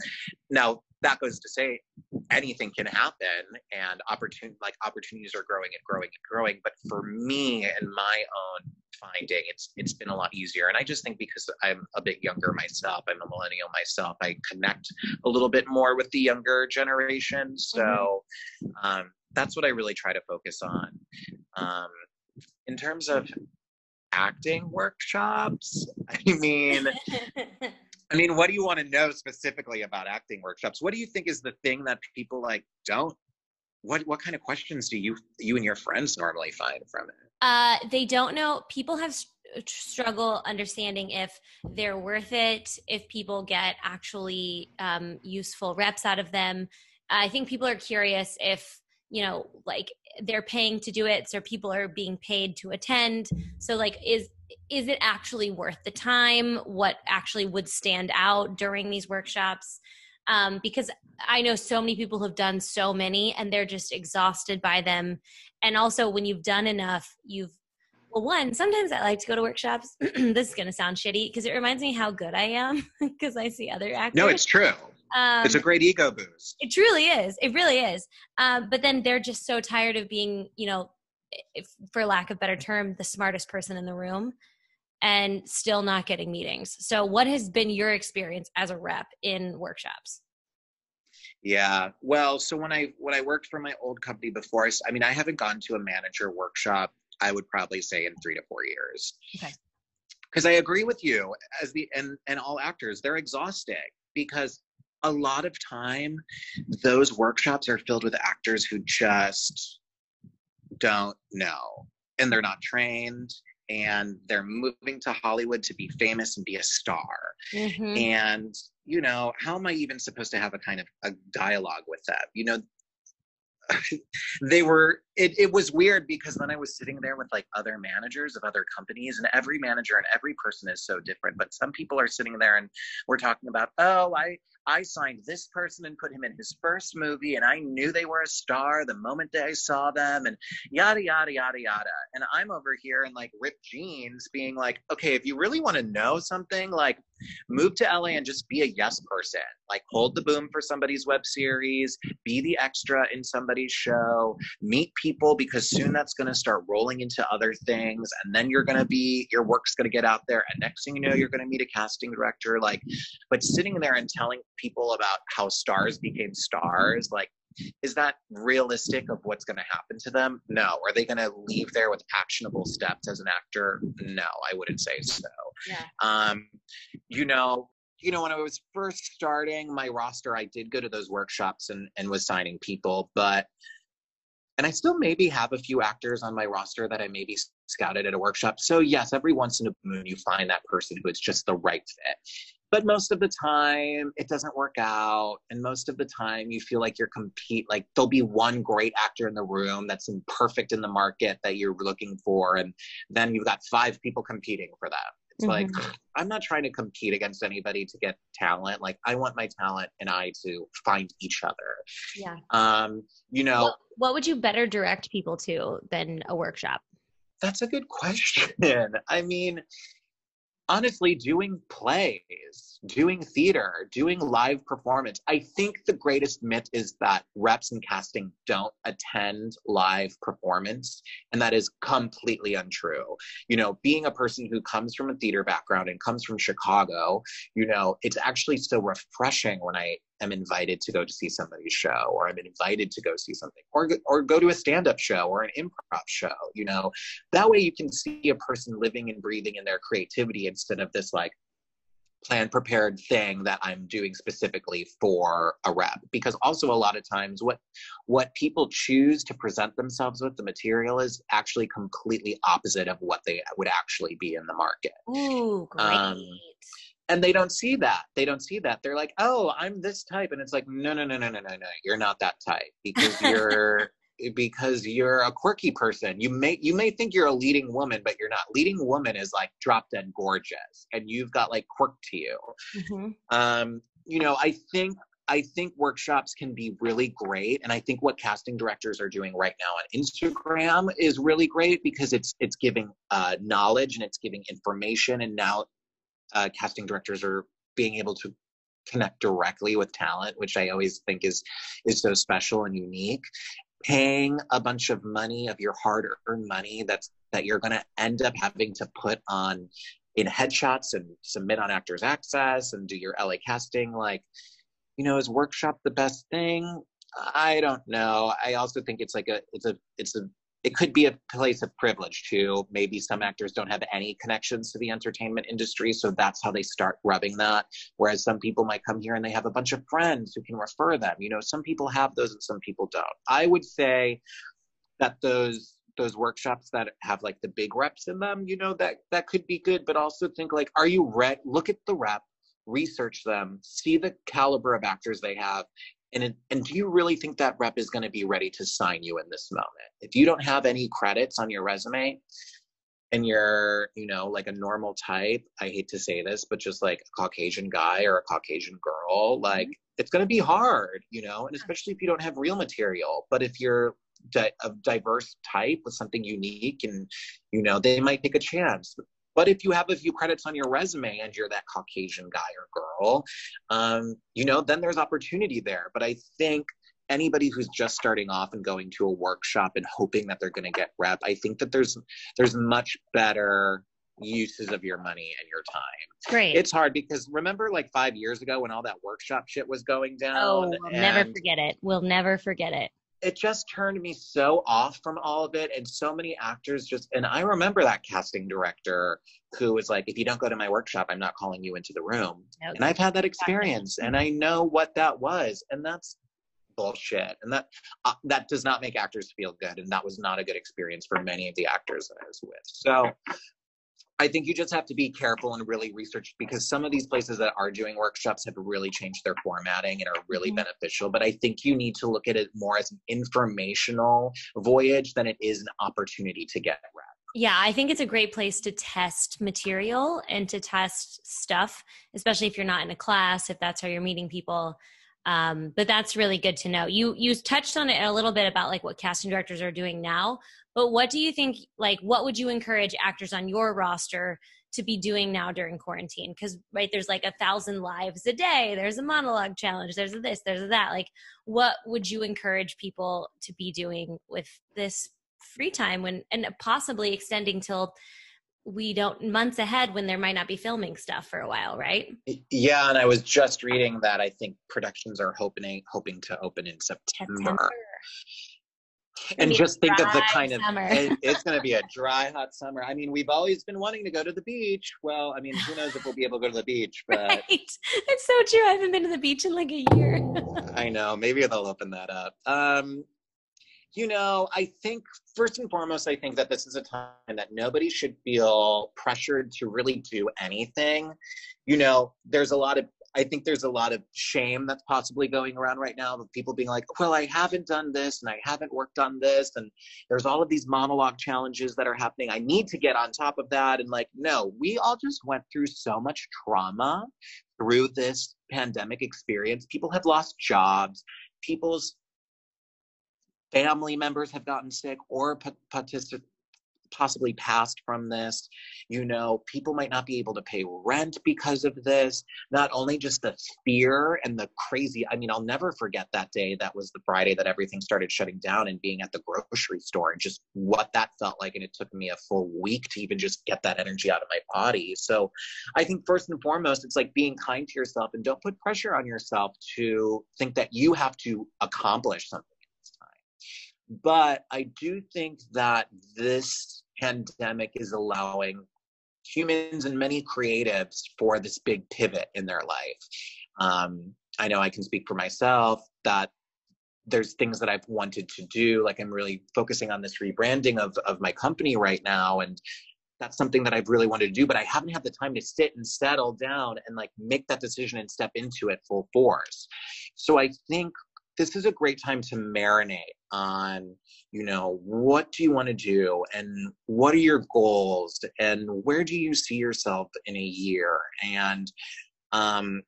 now that goes to say anything can happen and opportunity like opportunities are growing and growing and growing. But for me and my own finding it's it's been a lot easier. And i just think because i'm a bit younger myself i'm a millennial myself i connect a little bit more with the younger generation. So um, that's what i really try to focus on. Um, in terms of acting workshops i mean (laughs) i mean what do you want to know specifically about acting workshops what do you think is the thing that people like don't what what kind of questions do you you and your friends normally find from it uh, they don't know. People have st- struggle understanding if they're worth it, if people get actually um, useful reps out of them. I think people are curious if you know, like they're paying to do it, so people are being paid to attend. So, like, is is it actually worth the time? What actually would stand out during these workshops? Um, because I know so many people have done so many and they're just exhausted by them. And also, when you've done enough, you've well, one, sometimes I like to go to workshops. (clears throat) this is going to sound shitty because it reminds me how good I am (laughs) because I see other actors. No, it's true. Um, it's a great ego boost. It truly is. It really is. Um, but then they're just so tired of being, you know, for lack of better term, the smartest person in the room and still not getting meetings. So, what has been your experience as a rep in workshops? Yeah. Well, so when I when I worked for my old company before, I, I mean, I haven't gone to a manager workshop. I would probably say in three to four years. Okay. Because I agree with you, as the and and all actors, they're exhausting because a lot of time those workshops are filled with actors who just don't know and they're not trained and they're moving to Hollywood to be famous and be a star. Mm-hmm. And, you know, how am I even supposed to have a kind of a dialogue with them? You know, (laughs) they were it, it was weird because then i was sitting there with like other managers of other companies and every manager and every person is so different but some people are sitting there and we're talking about oh i i signed this person and put him in his first movie and i knew they were a star the moment that i saw them and yada yada yada yada. And i'm over here in like ripped jeans being like okay if you really want to know something like move to la and just be a yes person. Like hold the boom for somebody's web series be the extra in somebody's show meet people because soon that's going to start rolling into other things and then you're going to be your work's going to get out there and next thing you know you're going to meet a casting director like but sitting there and telling people about how stars became stars like is that realistic of what's going to happen to them? No. Are they going to leave there with actionable steps as an actor? No, I wouldn't say so. Yeah. Um, you know, you know, when I was first starting my roster, I did go to those workshops and, and was signing people, but and I still maybe have a few actors on my roster that I maybe scouted at a workshop. So yes, every once in a blue moon you find that person who is just the right fit. But most of the time it doesn't work out. And most of the time you feel like you're compete like there'll be one great actor in the room that's perfect in the market that you're looking for. And then you've got five people competing for that. It's mm-hmm. like I'm not trying to compete against anybody to get talent. Like I want my talent and I to find each other. Yeah. Um, you know, what, what would you better direct people to than a workshop? That's a good question. (laughs) I mean, honestly doing plays doing theater doing live performance i think the greatest myth is that reps and casting don't attend live performance and that is completely untrue. You know being a person who comes from a theater background and comes from chicago you know it's actually so refreshing when i am invited to go to see somebody's show or i'm invited to go see something or, or go to a stand-up show or an improv show you know? That way you can see a person living and breathing in their creativity instead of this like plan prepared thing that i'm doing specifically for a rep. Because also a lot of times what what people choose to present themselves with the material is actually completely opposite of what they would actually be in the market. Ooh, great. Um, and they don't see that. They don't see that. They're like oh i'm this type. And it's like no no no no no no no. You're not that type because (laughs) you're because you're a quirky person. You may you may think you're a leading woman but you're not. Leading woman is like drop dead gorgeous and you've got like quirk to you. Mm-hmm. um you know i think I think workshops can be really great, and I think what casting directors are doing right now on Instagram is really great because it's it's giving uh, knowledge and it's giving information, and now uh, casting directors are being able to connect directly with talent, which I always think is is so special and unique. Paying a bunch of money of your hard-earned money that's that you're going to end up having to put on in headshots and submit on Actors Access and do your LA casting, like, you know, is workshop the best thing? I don't know. I also think it's like a it's a it's a it could be a place of privilege too. Maybe some actors don't have any connections to the entertainment industry, so that's how they start rubbing that. Whereas some people might come here and they have a bunch of friends who can refer them. You know, some people have those and some people don't. I would say that those those workshops that have like the big reps in them, you know, that that could be good, but also think like, are you ready? Look at the rep, research them, see the caliber of actors they have, and and do you really think that rep is going to be ready to sign you in this moment? If you don't have any credits on your resume and you're you know like a normal type i hate to say this but just like a caucasian guy or a caucasian girl like mm-hmm. it's going to be hard you know and especially if you don't have real material. But if you're di- of diverse type with something unique and you know they might take a chance but if you have a few credits on your resume and you're that Caucasian guy or girl, um, you know, then there's opportunity there. But I think anybody who's just starting off and going to a workshop and hoping that they're going to get rep, I think that there's there's much better uses of your money and your time. Great. It's hard because remember like five years ago when all that workshop shit was going down? Oh, we'll never forget it. We'll never forget it it just turned me so off from all of it and so many actors just and i remember that casting director who was like if you don't go to my workshop i'm not calling you into the room. Okay. and i've had that experience and i know what that was and that's bullshit and that uh, that does not make actors feel good and that was not a good experience for many of the actors that i was with. So I think you just have to be careful and really research because some of these places that are doing workshops have really changed their formatting and are really mm-hmm. beneficial. But I think you need to look at it more as an informational voyage than it is an opportunity to get rep. Yeah, I think it's a great place to test material and to test stuff, especially if you're not in a class, if that's how you're meeting people. Um, but that's really good to know. You you touched on it a little bit about like what casting directors are doing now, but what do you think? Like, what would you encourage actors on your roster to be doing now during quarantine? Because right, there's like a thousand lives a day. There's a monologue challenge. There's a this. There's a that. Like, what would you encourage people to be doing with this free time when and possibly extending till we don't months ahead when there might not be filming stuff for a while, right? Yeah, and I was just reading that I think productions are hoping hoping to open in September. September. And just think of the kind of it, it's going to be a dry, hot summer. I mean, we've always been wanting to go to the beach. Well, I mean, who knows if we'll be able to go to the beach? (laughs) But right. it's so true. I haven't been to the beach in like a year. I know. Maybe they'll open that up. Um, you know, I think first and foremost, I think that this is a time that nobody should feel pressured to really do anything. You know, there's a lot of I think there's a lot of shame that's possibly going around right now of people being like, well, I haven't done this and I haven't worked on this. And there's all of these monologue challenges that are happening. I need to get on top of that. And like, no, we all just went through so much trauma through this pandemic experience. People have lost jobs. People's family members have gotten sick or possibly passed from this. You know, people might not be able to pay rent because of this. Not only just the fear and the crazy, I mean, I'll never forget that day. That was the Friday that everything started shutting down and being at the grocery store and just what that felt like. And it took me a full week to even just get that energy out of my body. So I think first and foremost, it's like being kind to yourself and don't put pressure on yourself to think that you have to accomplish something but I do think that this pandemic is allowing humans and many creatives for this big pivot in their life. Um, I know I can speak for myself that there's things that I've wanted to do. Like I'm really focusing on this rebranding of, of my company right now. And that's something that I've really wanted to do, but I haven't had the time to sit and settle down and like make that decision and step into it full force. So I think this is a great time to marinate on you know what do you want to do and what are your goals and where do you see yourself in a year? And um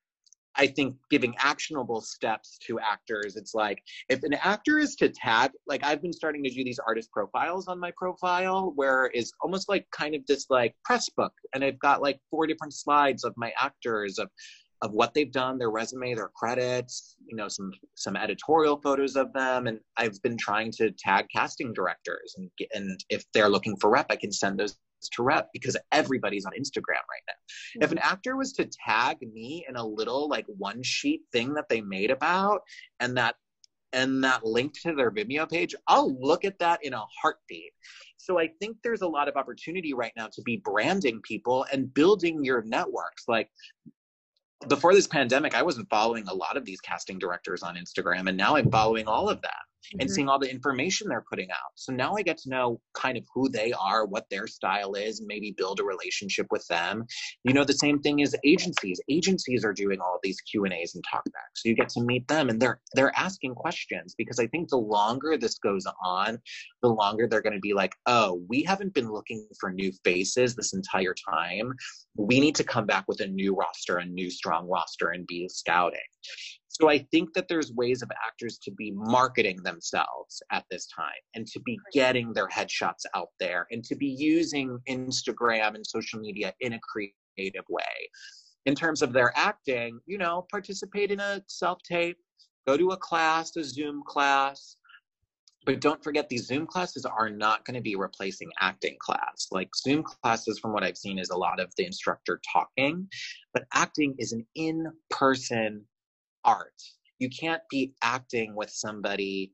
I think giving actionable steps to actors, it's like if an actor is to tag, like I've been starting to do these artist profiles on my profile, where it's almost like kind of this like press book, and I've got like four different slides of my actors of of what they've done, their resume, their credits, you know, some some editorial photos of them, and I've been trying to tag casting directors, and and if they're looking for rep, I can send those to rep because everybody's on Instagram right now. Mm-hmm. If an actor was to tag me in a little like one sheet thing that they made about, and that and that link to their Vimeo page, I'll look at that in a heartbeat. So I think there's a lot of opportunity right now to be branding people and building your networks. Like before this pandemic, I wasn't following a lot of these casting directors on Instagram, and now I'm following all of them mm-hmm. and seeing all the information they're putting out. So now I get to know kind of who they are, what their style is, maybe build a relationship with them. You know, the same thing is agencies. Agencies are doing all these Q and A's and talkbacks. So you get to meet them, and they're they're asking questions because I think the longer this goes on, the longer they're going to be like, oh, we haven't been looking for new faces this entire time. We need to come back with a new roster, a new strong roster, and be scouting. So I think that there's ways of actors to be marketing themselves at this time and to be getting their headshots out there and to be using Instagram and social media in a creative way. In terms of their acting, you know, participate in a self tape, go to a class, a Zoom class. But don't forget, these Zoom classes are not going to be replacing acting class. Like Zoom classes, from what I've seen, is a lot of the instructor talking, but acting is an in person art. You can't be acting with somebody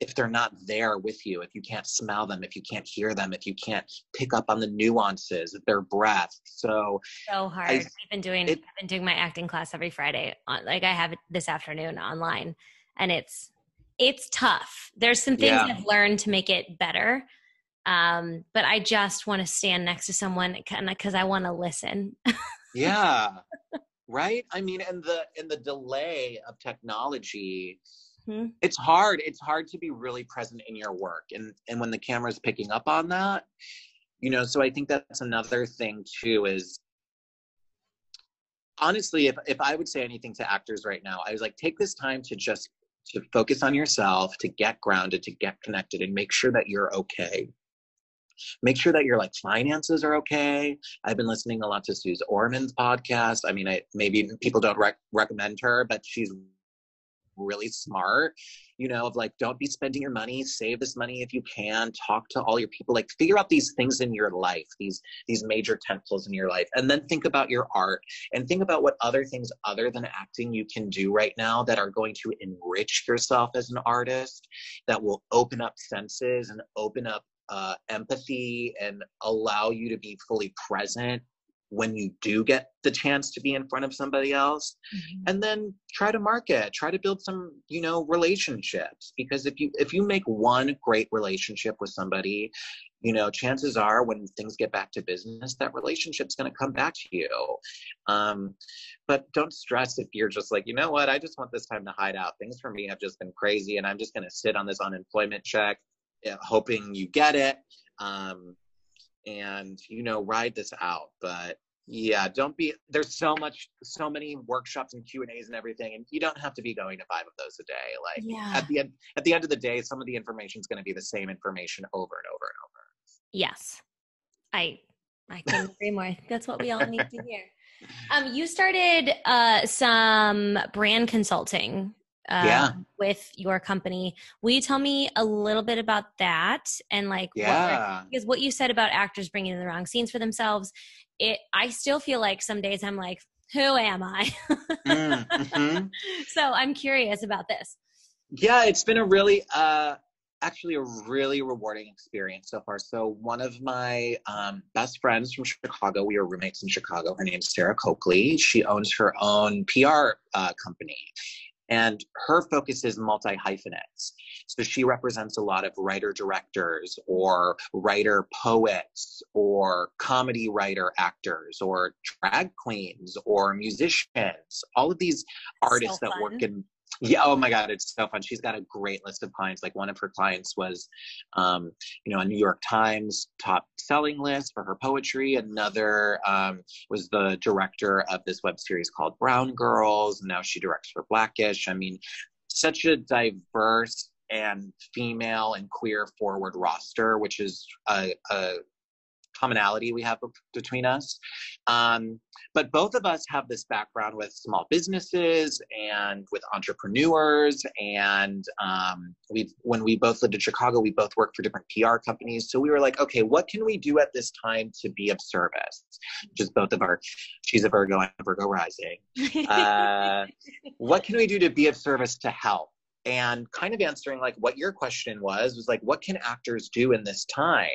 if they're not there with you, if you can't smell them, if you can't hear them, if you can't pick up on the nuances of their breath. So so hard. I, have been doing it, I've been doing my acting class every Friday. On, like I have it this afternoon online, and it's it's tough. There's some things yeah. I've learned to make it better. Um, but I just want to stand next to someone because I want to listen. (laughs) yeah right? I mean and the and the delay of technology mm-hmm. it's hard it's hard to be really present in your work. And and when the camera's picking up on that you know so i think that's another thing too is honestly if, if i would say anything to actors right now i was like take this time to just to focus on yourself to get grounded to get connected and make sure that you're okay make sure that your like finances are okay. I've been listening a lot to Suze Orman's podcast. I mean, I maybe people don't rec- recommend her, but she's really smart you know of like don't be spending your money save this money if you can talk to all your people like figure out these things in your life these these major tentpoles in your life and then think about your art and think about what other things other than acting you can do right now that are going to enrich yourself as an artist that will open up senses and open up uh, empathy and allow you to be fully present when you do get the chance to be in front of somebody else. Mm-hmm. and then try to market try to build some you know relationships. Because if you if you make one great relationship with somebody you know chances are when things get back to business that relationship's going to come back to you. Um, but don't stress if you're just like you know what? I just want this time to hide out. Things for me have just been crazy and i'm just going to sit on this unemployment check hoping you get it um, and you know ride this out. But yeah don't be there's so much so many workshops and q and a's and everything and you don't have to be going to five of those a day. Like yeah. at the end at the end of the day some of the information is going to be the same information over and over and over. Yes. I i couldn't (laughs) agree more. That's what we all need to hear. Um you started uh some brand consulting uh, yeah. with your company. Will you tell me a little bit about that and like yeah. what, because what you said about actors bringing in the wrong scenes for themselves, it I still feel like some days I'm like, who am I? mm, mm-hmm. (laughs) So I'm curious about this. Yeah, it's been a really uh actually a really rewarding experience so far. So one of my um, best friends from Chicago, we were roommates in Chicago. Her name's Sarah Coakley. She owns her own PR uh, company, and her focus is multi hyphenates. So she represents a lot of writer directors or writer poets or comedy writer actors or drag queens or musicians, all of these artists so that work in (laughs) yeah oh my god it's so fun. She's got a great list of clients. Like one of her clients was um, you know a new york times top selling list for her poetry. Another um, was the director of this web series called brown girls. And now she directs for blackish. I mean such a diverse and female and queer forward roster which is a, a commonality we have between us. Um, but both of us have this background with small businesses and with entrepreneurs. And um, we when we both lived in Chicago, we both worked for different PR companies. So we were like, okay, what can we do at this time to be of service? Just both of our, she's a Virgo, I'm a Virgo rising. Uh, (laughs) what can we do to be of service to help? and kind of answering like what your question was was like what can actors do in this time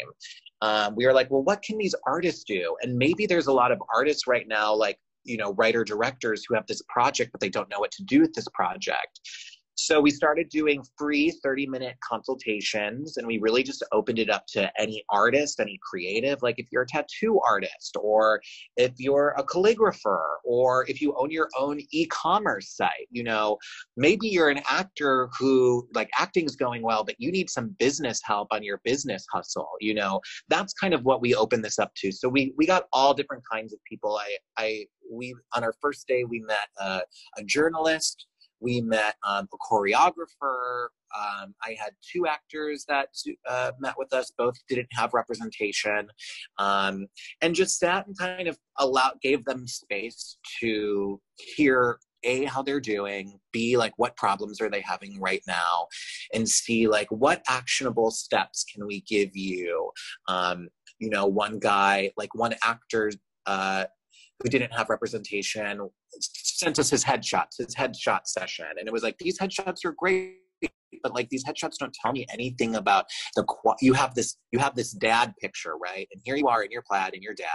um, we were like, well, what can these artists do? And maybe there's a lot of artists right now, like, you know, writer directors who have this project, but they don't know what to do with this project. So we started doing free 30 minute consultations and we really just opened it up to any artist, any creative. Like if you're a tattoo artist or if you're a calligrapher or if you own your own e commerce site, you know, maybe you're an actor who like acting's going well, but you need some business help on your business hustle, you know, that's kind of what we opened this up to. So we, we got all different kinds of people. I, I, we, on our first day, we met a journalist we met um, a choreographer. Um, I had two actors that uh, met with us. Both didn't have representation, um, and just sat and kind of allowed, gave them space to hear a how they're doing b like what problems are they having right now and c like what actionable steps can we give you um you know one guy like one actor uh who didn't have representation sent us his headshots, his headshot session, and it was like these headshots are great but like these headshots don't tell me anything about the you have this you have this dad picture right? And here you are in your plaid and your dad.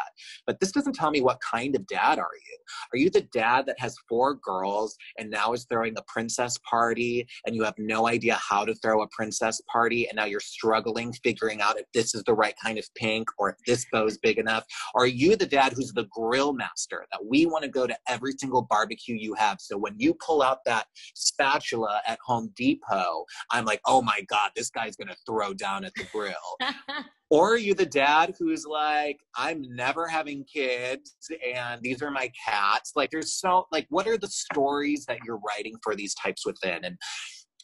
But this doesn't tell me what kind of dad are you. Are you the dad that has four girls and now is throwing a princess party and you have no idea how to throw a princess party and now you're struggling figuring out if this is the right kind of pink or if this bow is big enough? Are you the dad who's the grill master that we want to go to every single barbecue you have? So when you pull out that spatula at home depot I'm like, oh my God, this guy's gonna throw down at the grill. (laughs) or are you the dad who's like, I'm never having kids and these are my cats? Like, there's so, like, what are the stories that you're writing for these types within? And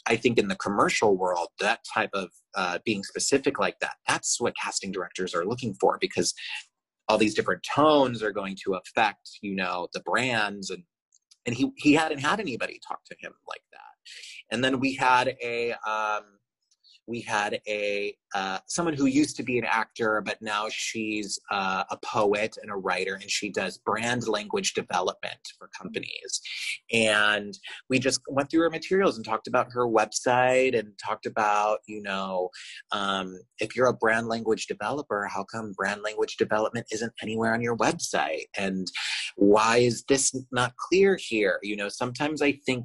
I think in the commercial world, that type of uh, being specific like that, that's what casting directors are looking for because all these different tones are going to affect, you know, the brands and and he he hadn't had anybody talk to him like that And then we had a um, we had a uh, someone who used to be an actor but now she's uh, a poet and a writer and she does brand language development for companies. And we just went through her materials and talked about her website and talked about you know um, if you're a brand language developer how come brand language development isn't anywhere on your website? And why is this not clear here? You know sometimes i think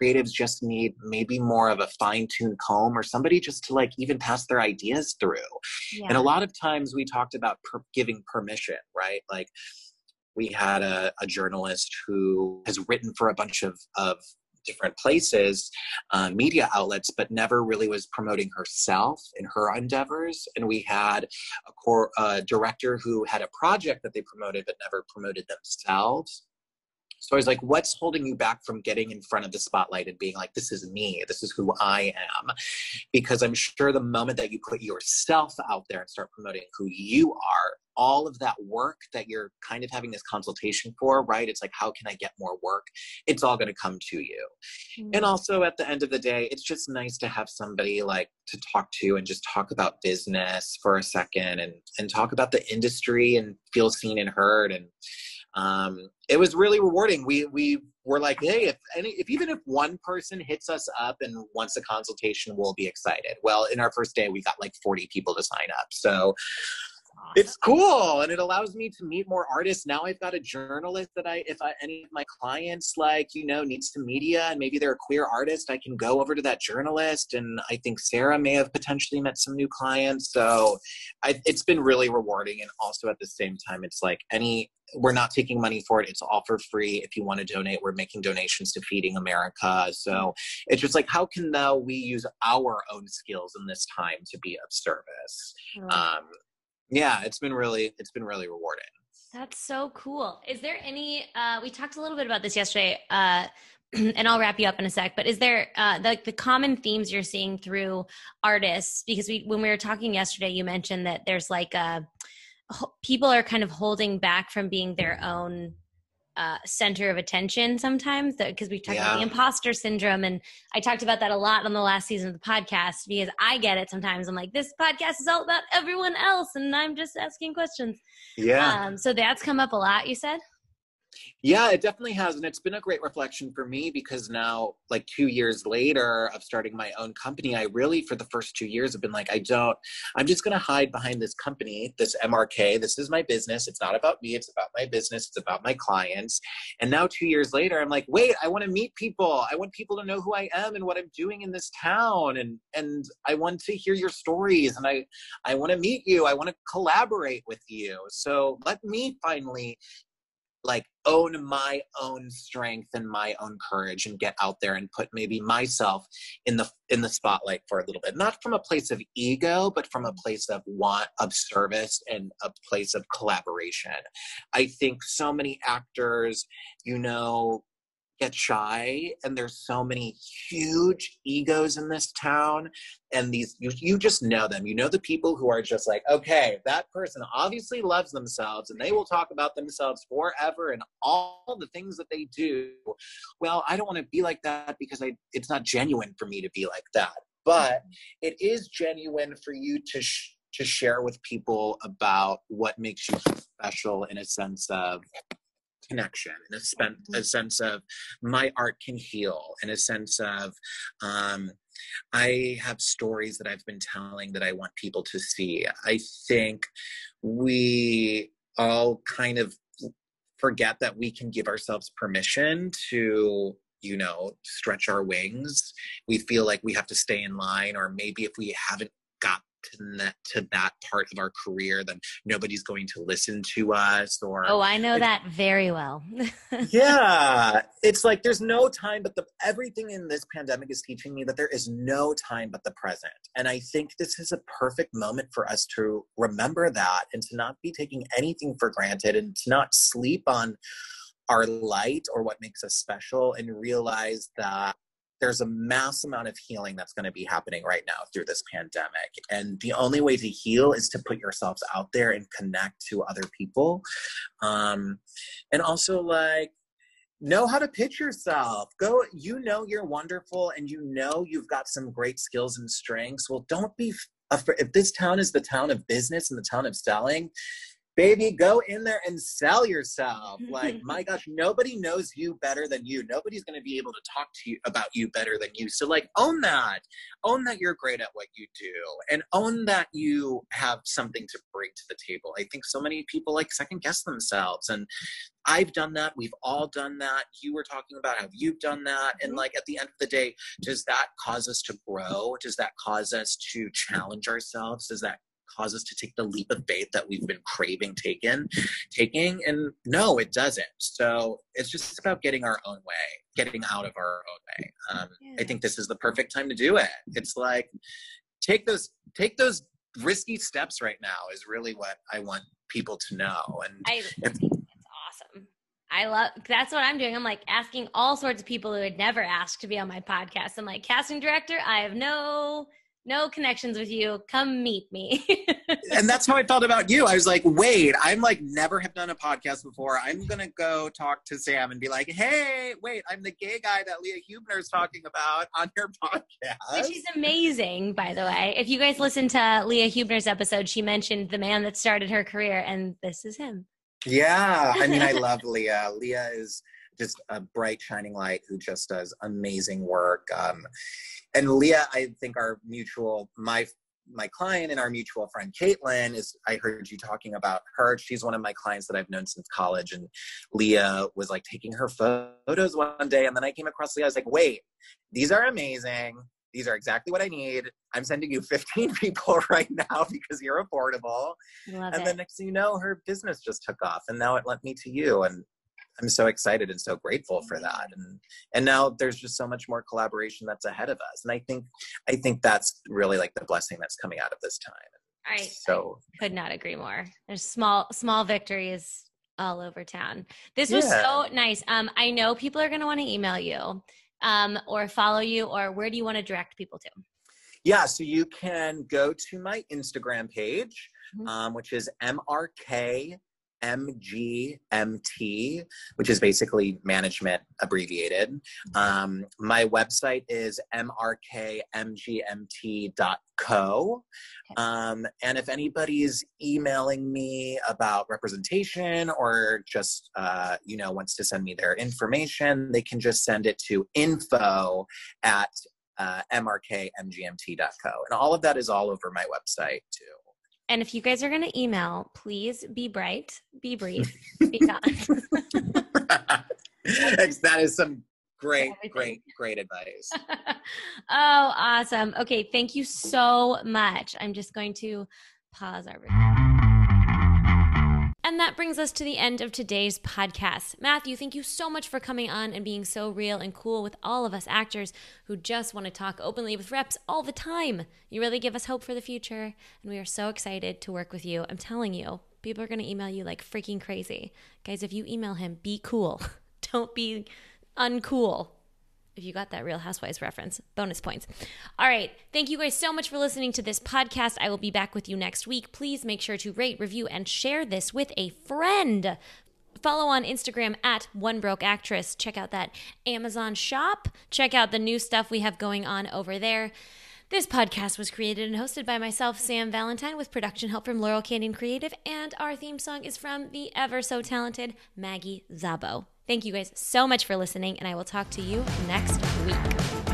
creatives just need maybe more of a fine-tuned comb or somebody just to like even pass their ideas through yeah. and a lot of times we talked about per- giving permission right like we had a, a, journalist who has written for a bunch of, of different places, uh, media outlets, but never really was promoting herself in her endeavors. And we had a core uh, director who had a project that they promoted, but never promoted themselves. So I was like, what's holding you back from getting in front of the spotlight and being like, this is me, this is who I am? Because I'm sure the moment that you put yourself out there and start promoting who you are, all of that work that you're kind of having this consultation for, right? It's like, how can I get more work? It's all going to come to you. Mm-hmm. And also at the end of the day, it's just nice to have somebody like to talk to and just talk about business for a second and, and talk about the industry and feel seen and heard. And, um, it was really rewarding. We we were like, hey, if any, if even if one person hits us up and wants a consultation, we'll be excited. Well, in our first day, we got like 40 people to sign up. So it's cool and it allows me to meet more artists now i've got a journalist that i if I, any of my clients like you know needs some media and maybe they're a queer artist i can go over to that journalist and i think sarah may have potentially met some new clients so I, it's been really rewarding and also at the same time it's like any we're not taking money for it. It's all for free if you want to donate. We're making donations to feeding america. So it's just like how can now we use our own skills in this time to be of service? Um, yeah it's been really it's been really rewarding. That's so cool. Is there any uh we talked a little bit about this yesterday uh (clears throat) and I'll wrap you up in a sec. But is there uh, the the common themes you're seeing through artists? Because we when we were talking yesterday, you mentioned that there's like a people are kind of holding back from being their own uh, center of attention sometimes because we talked yeah. about the imposter syndrome and i talked about that a lot on the last season of the podcast because i get it sometimes. I'm like this podcast is all about everyone else and i'm just asking questions. Yeah. Um, so that's come up a lot you said yeah, it definitely has. And it's been a great reflection for me because now, like two years later of starting my own company, I really, for the first two years, have been like, I don't, I'm just going to hide behind this company, this MRK. This is my business. It's not about me. It's about my business. It's about my clients. And now, two years later, I'm like, wait, I want to meet people. I want people to know who I am and what I'm doing in this town. And, and I want to hear your stories and I, I want to meet you. I want to collaborate with you. So let me finally like own my own strength and my own courage and get out there and put maybe myself in the in the spotlight for a little bit. Not from a place of ego but from a place of want of service and a place of collaboration. I think so many actors you know get shy and there's so many huge egos in this town and these you, you just know them. You know the people who are just like okay that person obviously loves themselves and they will talk about themselves forever and all the things that they do. Well i don't want to be like that because i it's not genuine for me to be like that but mm-hmm. it is genuine for you to sh- to share with people about what makes you special in a sense of connection in a, spent, a sense of my art can heal in a sense of um, i have stories that i've been telling that i want people to see. I think we all kind of forget that we can give ourselves permission to you know stretch our wings. We feel like we have to stay in line or maybe if we haven't to that to that part of our career then nobody's going to listen to us or oh i know that very well. (laughs) Yeah it's like there's no time but the everything in this pandemic is teaching me that there is no time but the present. And i think this is a perfect moment for us to remember that and to not be taking anything for granted and to not sleep on our light or what makes us special and realize that there's a mass amount of healing that's going to be happening right now through this pandemic. And the only way to heal is to put yourselves out there and connect to other people. Um, and also, like, know how to pitch yourself. Go, you know you're wonderful and you know you've got some great skills and strengths. Well, don't be afraid. If this town is the town of business and the town of selling, baby, go in there and sell yourself. (laughs) Like, my gosh, nobody knows you better than you. Nobody's going to be able to talk to you about you better than you. So, like, own that. Own that you're great at what you do and own that you have something to bring to the table. I think so many people like second guess themselves. And I've done that. We've all done that. You were talking about how you've done that. And, mm-hmm. like, at the end of the day, does that cause us to grow? Does that cause us to challenge ourselves? Does that cause us to take the leap of faith that we've been craving taken taking and no it doesn't so it's just about getting our own way getting out of our own way um, yeah. i think this is the perfect time to do it it's like take those take those risky steps right now is really what i want people to know and I, it's awesome I love that's what I'm doing. I'm like asking all sorts of people who had never asked to be on my podcast. I'm like, casting director, I have no no connections with you. Come meet me. (laughs) and that's how I felt about you. I was like, wait, I'm like never have done a podcast before. I'm gonna go talk to Sam and be like, hey, wait, I'm the gay guy that Leah Hubner is talking about on your podcast. Which is amazing, by the way. If you guys listen to Leah Hubner's episode, she mentioned the man that started her career, and this is him. Yeah, I mean, I (laughs) love Leah. Leah is just a bright, shining light who just does amazing work. Um, and Leah, I think our mutual, my my client and our mutual friend Caitlin is I heard you talking about her. She's one of my clients that I've known since college. And Leah was like taking her photos one day. And then I came across Leah. I was like, wait, these are amazing. These are exactly what I need. I'm sending you (laughs) 15 people right now because you're affordable. Love and it. then next thing you know, her business just took off. And now it led me to you. And I'm so excited and so grateful for that. And and now there's just so much more collaboration that's ahead of us. And I think I think that's really like the blessing that's coming out of this time. I so I could not agree more. There's small small victories all over town. This was yeah. so nice. Um, I know people are going to want to email you, um, or follow you, or where do you want to direct people to? Yeah, so you can go to my Instagram page, mm-hmm. um, which is MRK MGMT, which is basically management abbreviated. Um, my website is mrkmgmt.co. Um, and if anybody's emailing me about representation or just, uh, you know, wants to send me their information, they can just send it to info at uh, mrkmgmt.co. And all of that is all over my website too. And if you guys are going to email, please be bright, be brief, (laughs) be kind. (laughs) that is some great, great, great advice. (laughs) oh, awesome. Okay. Thank you so much. I'm just going to pause our. And that brings us to the end of today's podcast. Matthew, thank you so much for coming on and being so real and cool with all of us actors who just want to talk openly with reps all the time. You really give us hope for the future, and we are so excited to work with you. I'm telling you, people are going to email you like freaking crazy. Guys, if you email him, be cool. (laughs) Don't be uncool if you got that Real Housewives reference, bonus points. All right. Thank you guys so much for listening to this podcast. I will be back with you next week. Please make sure to rate, review, and share this with a friend. Follow on Instagram at One Broke Actress. Check out that Amazon shop. Check out the new stuff we have going on over there. This podcast was created and hosted by myself, Sam Valentine, with production help from Laurel Canyon Creative, and our theme song is from the ever so talented Maggie Zabo. Thank you guys so much for listening, and I will talk to you next week.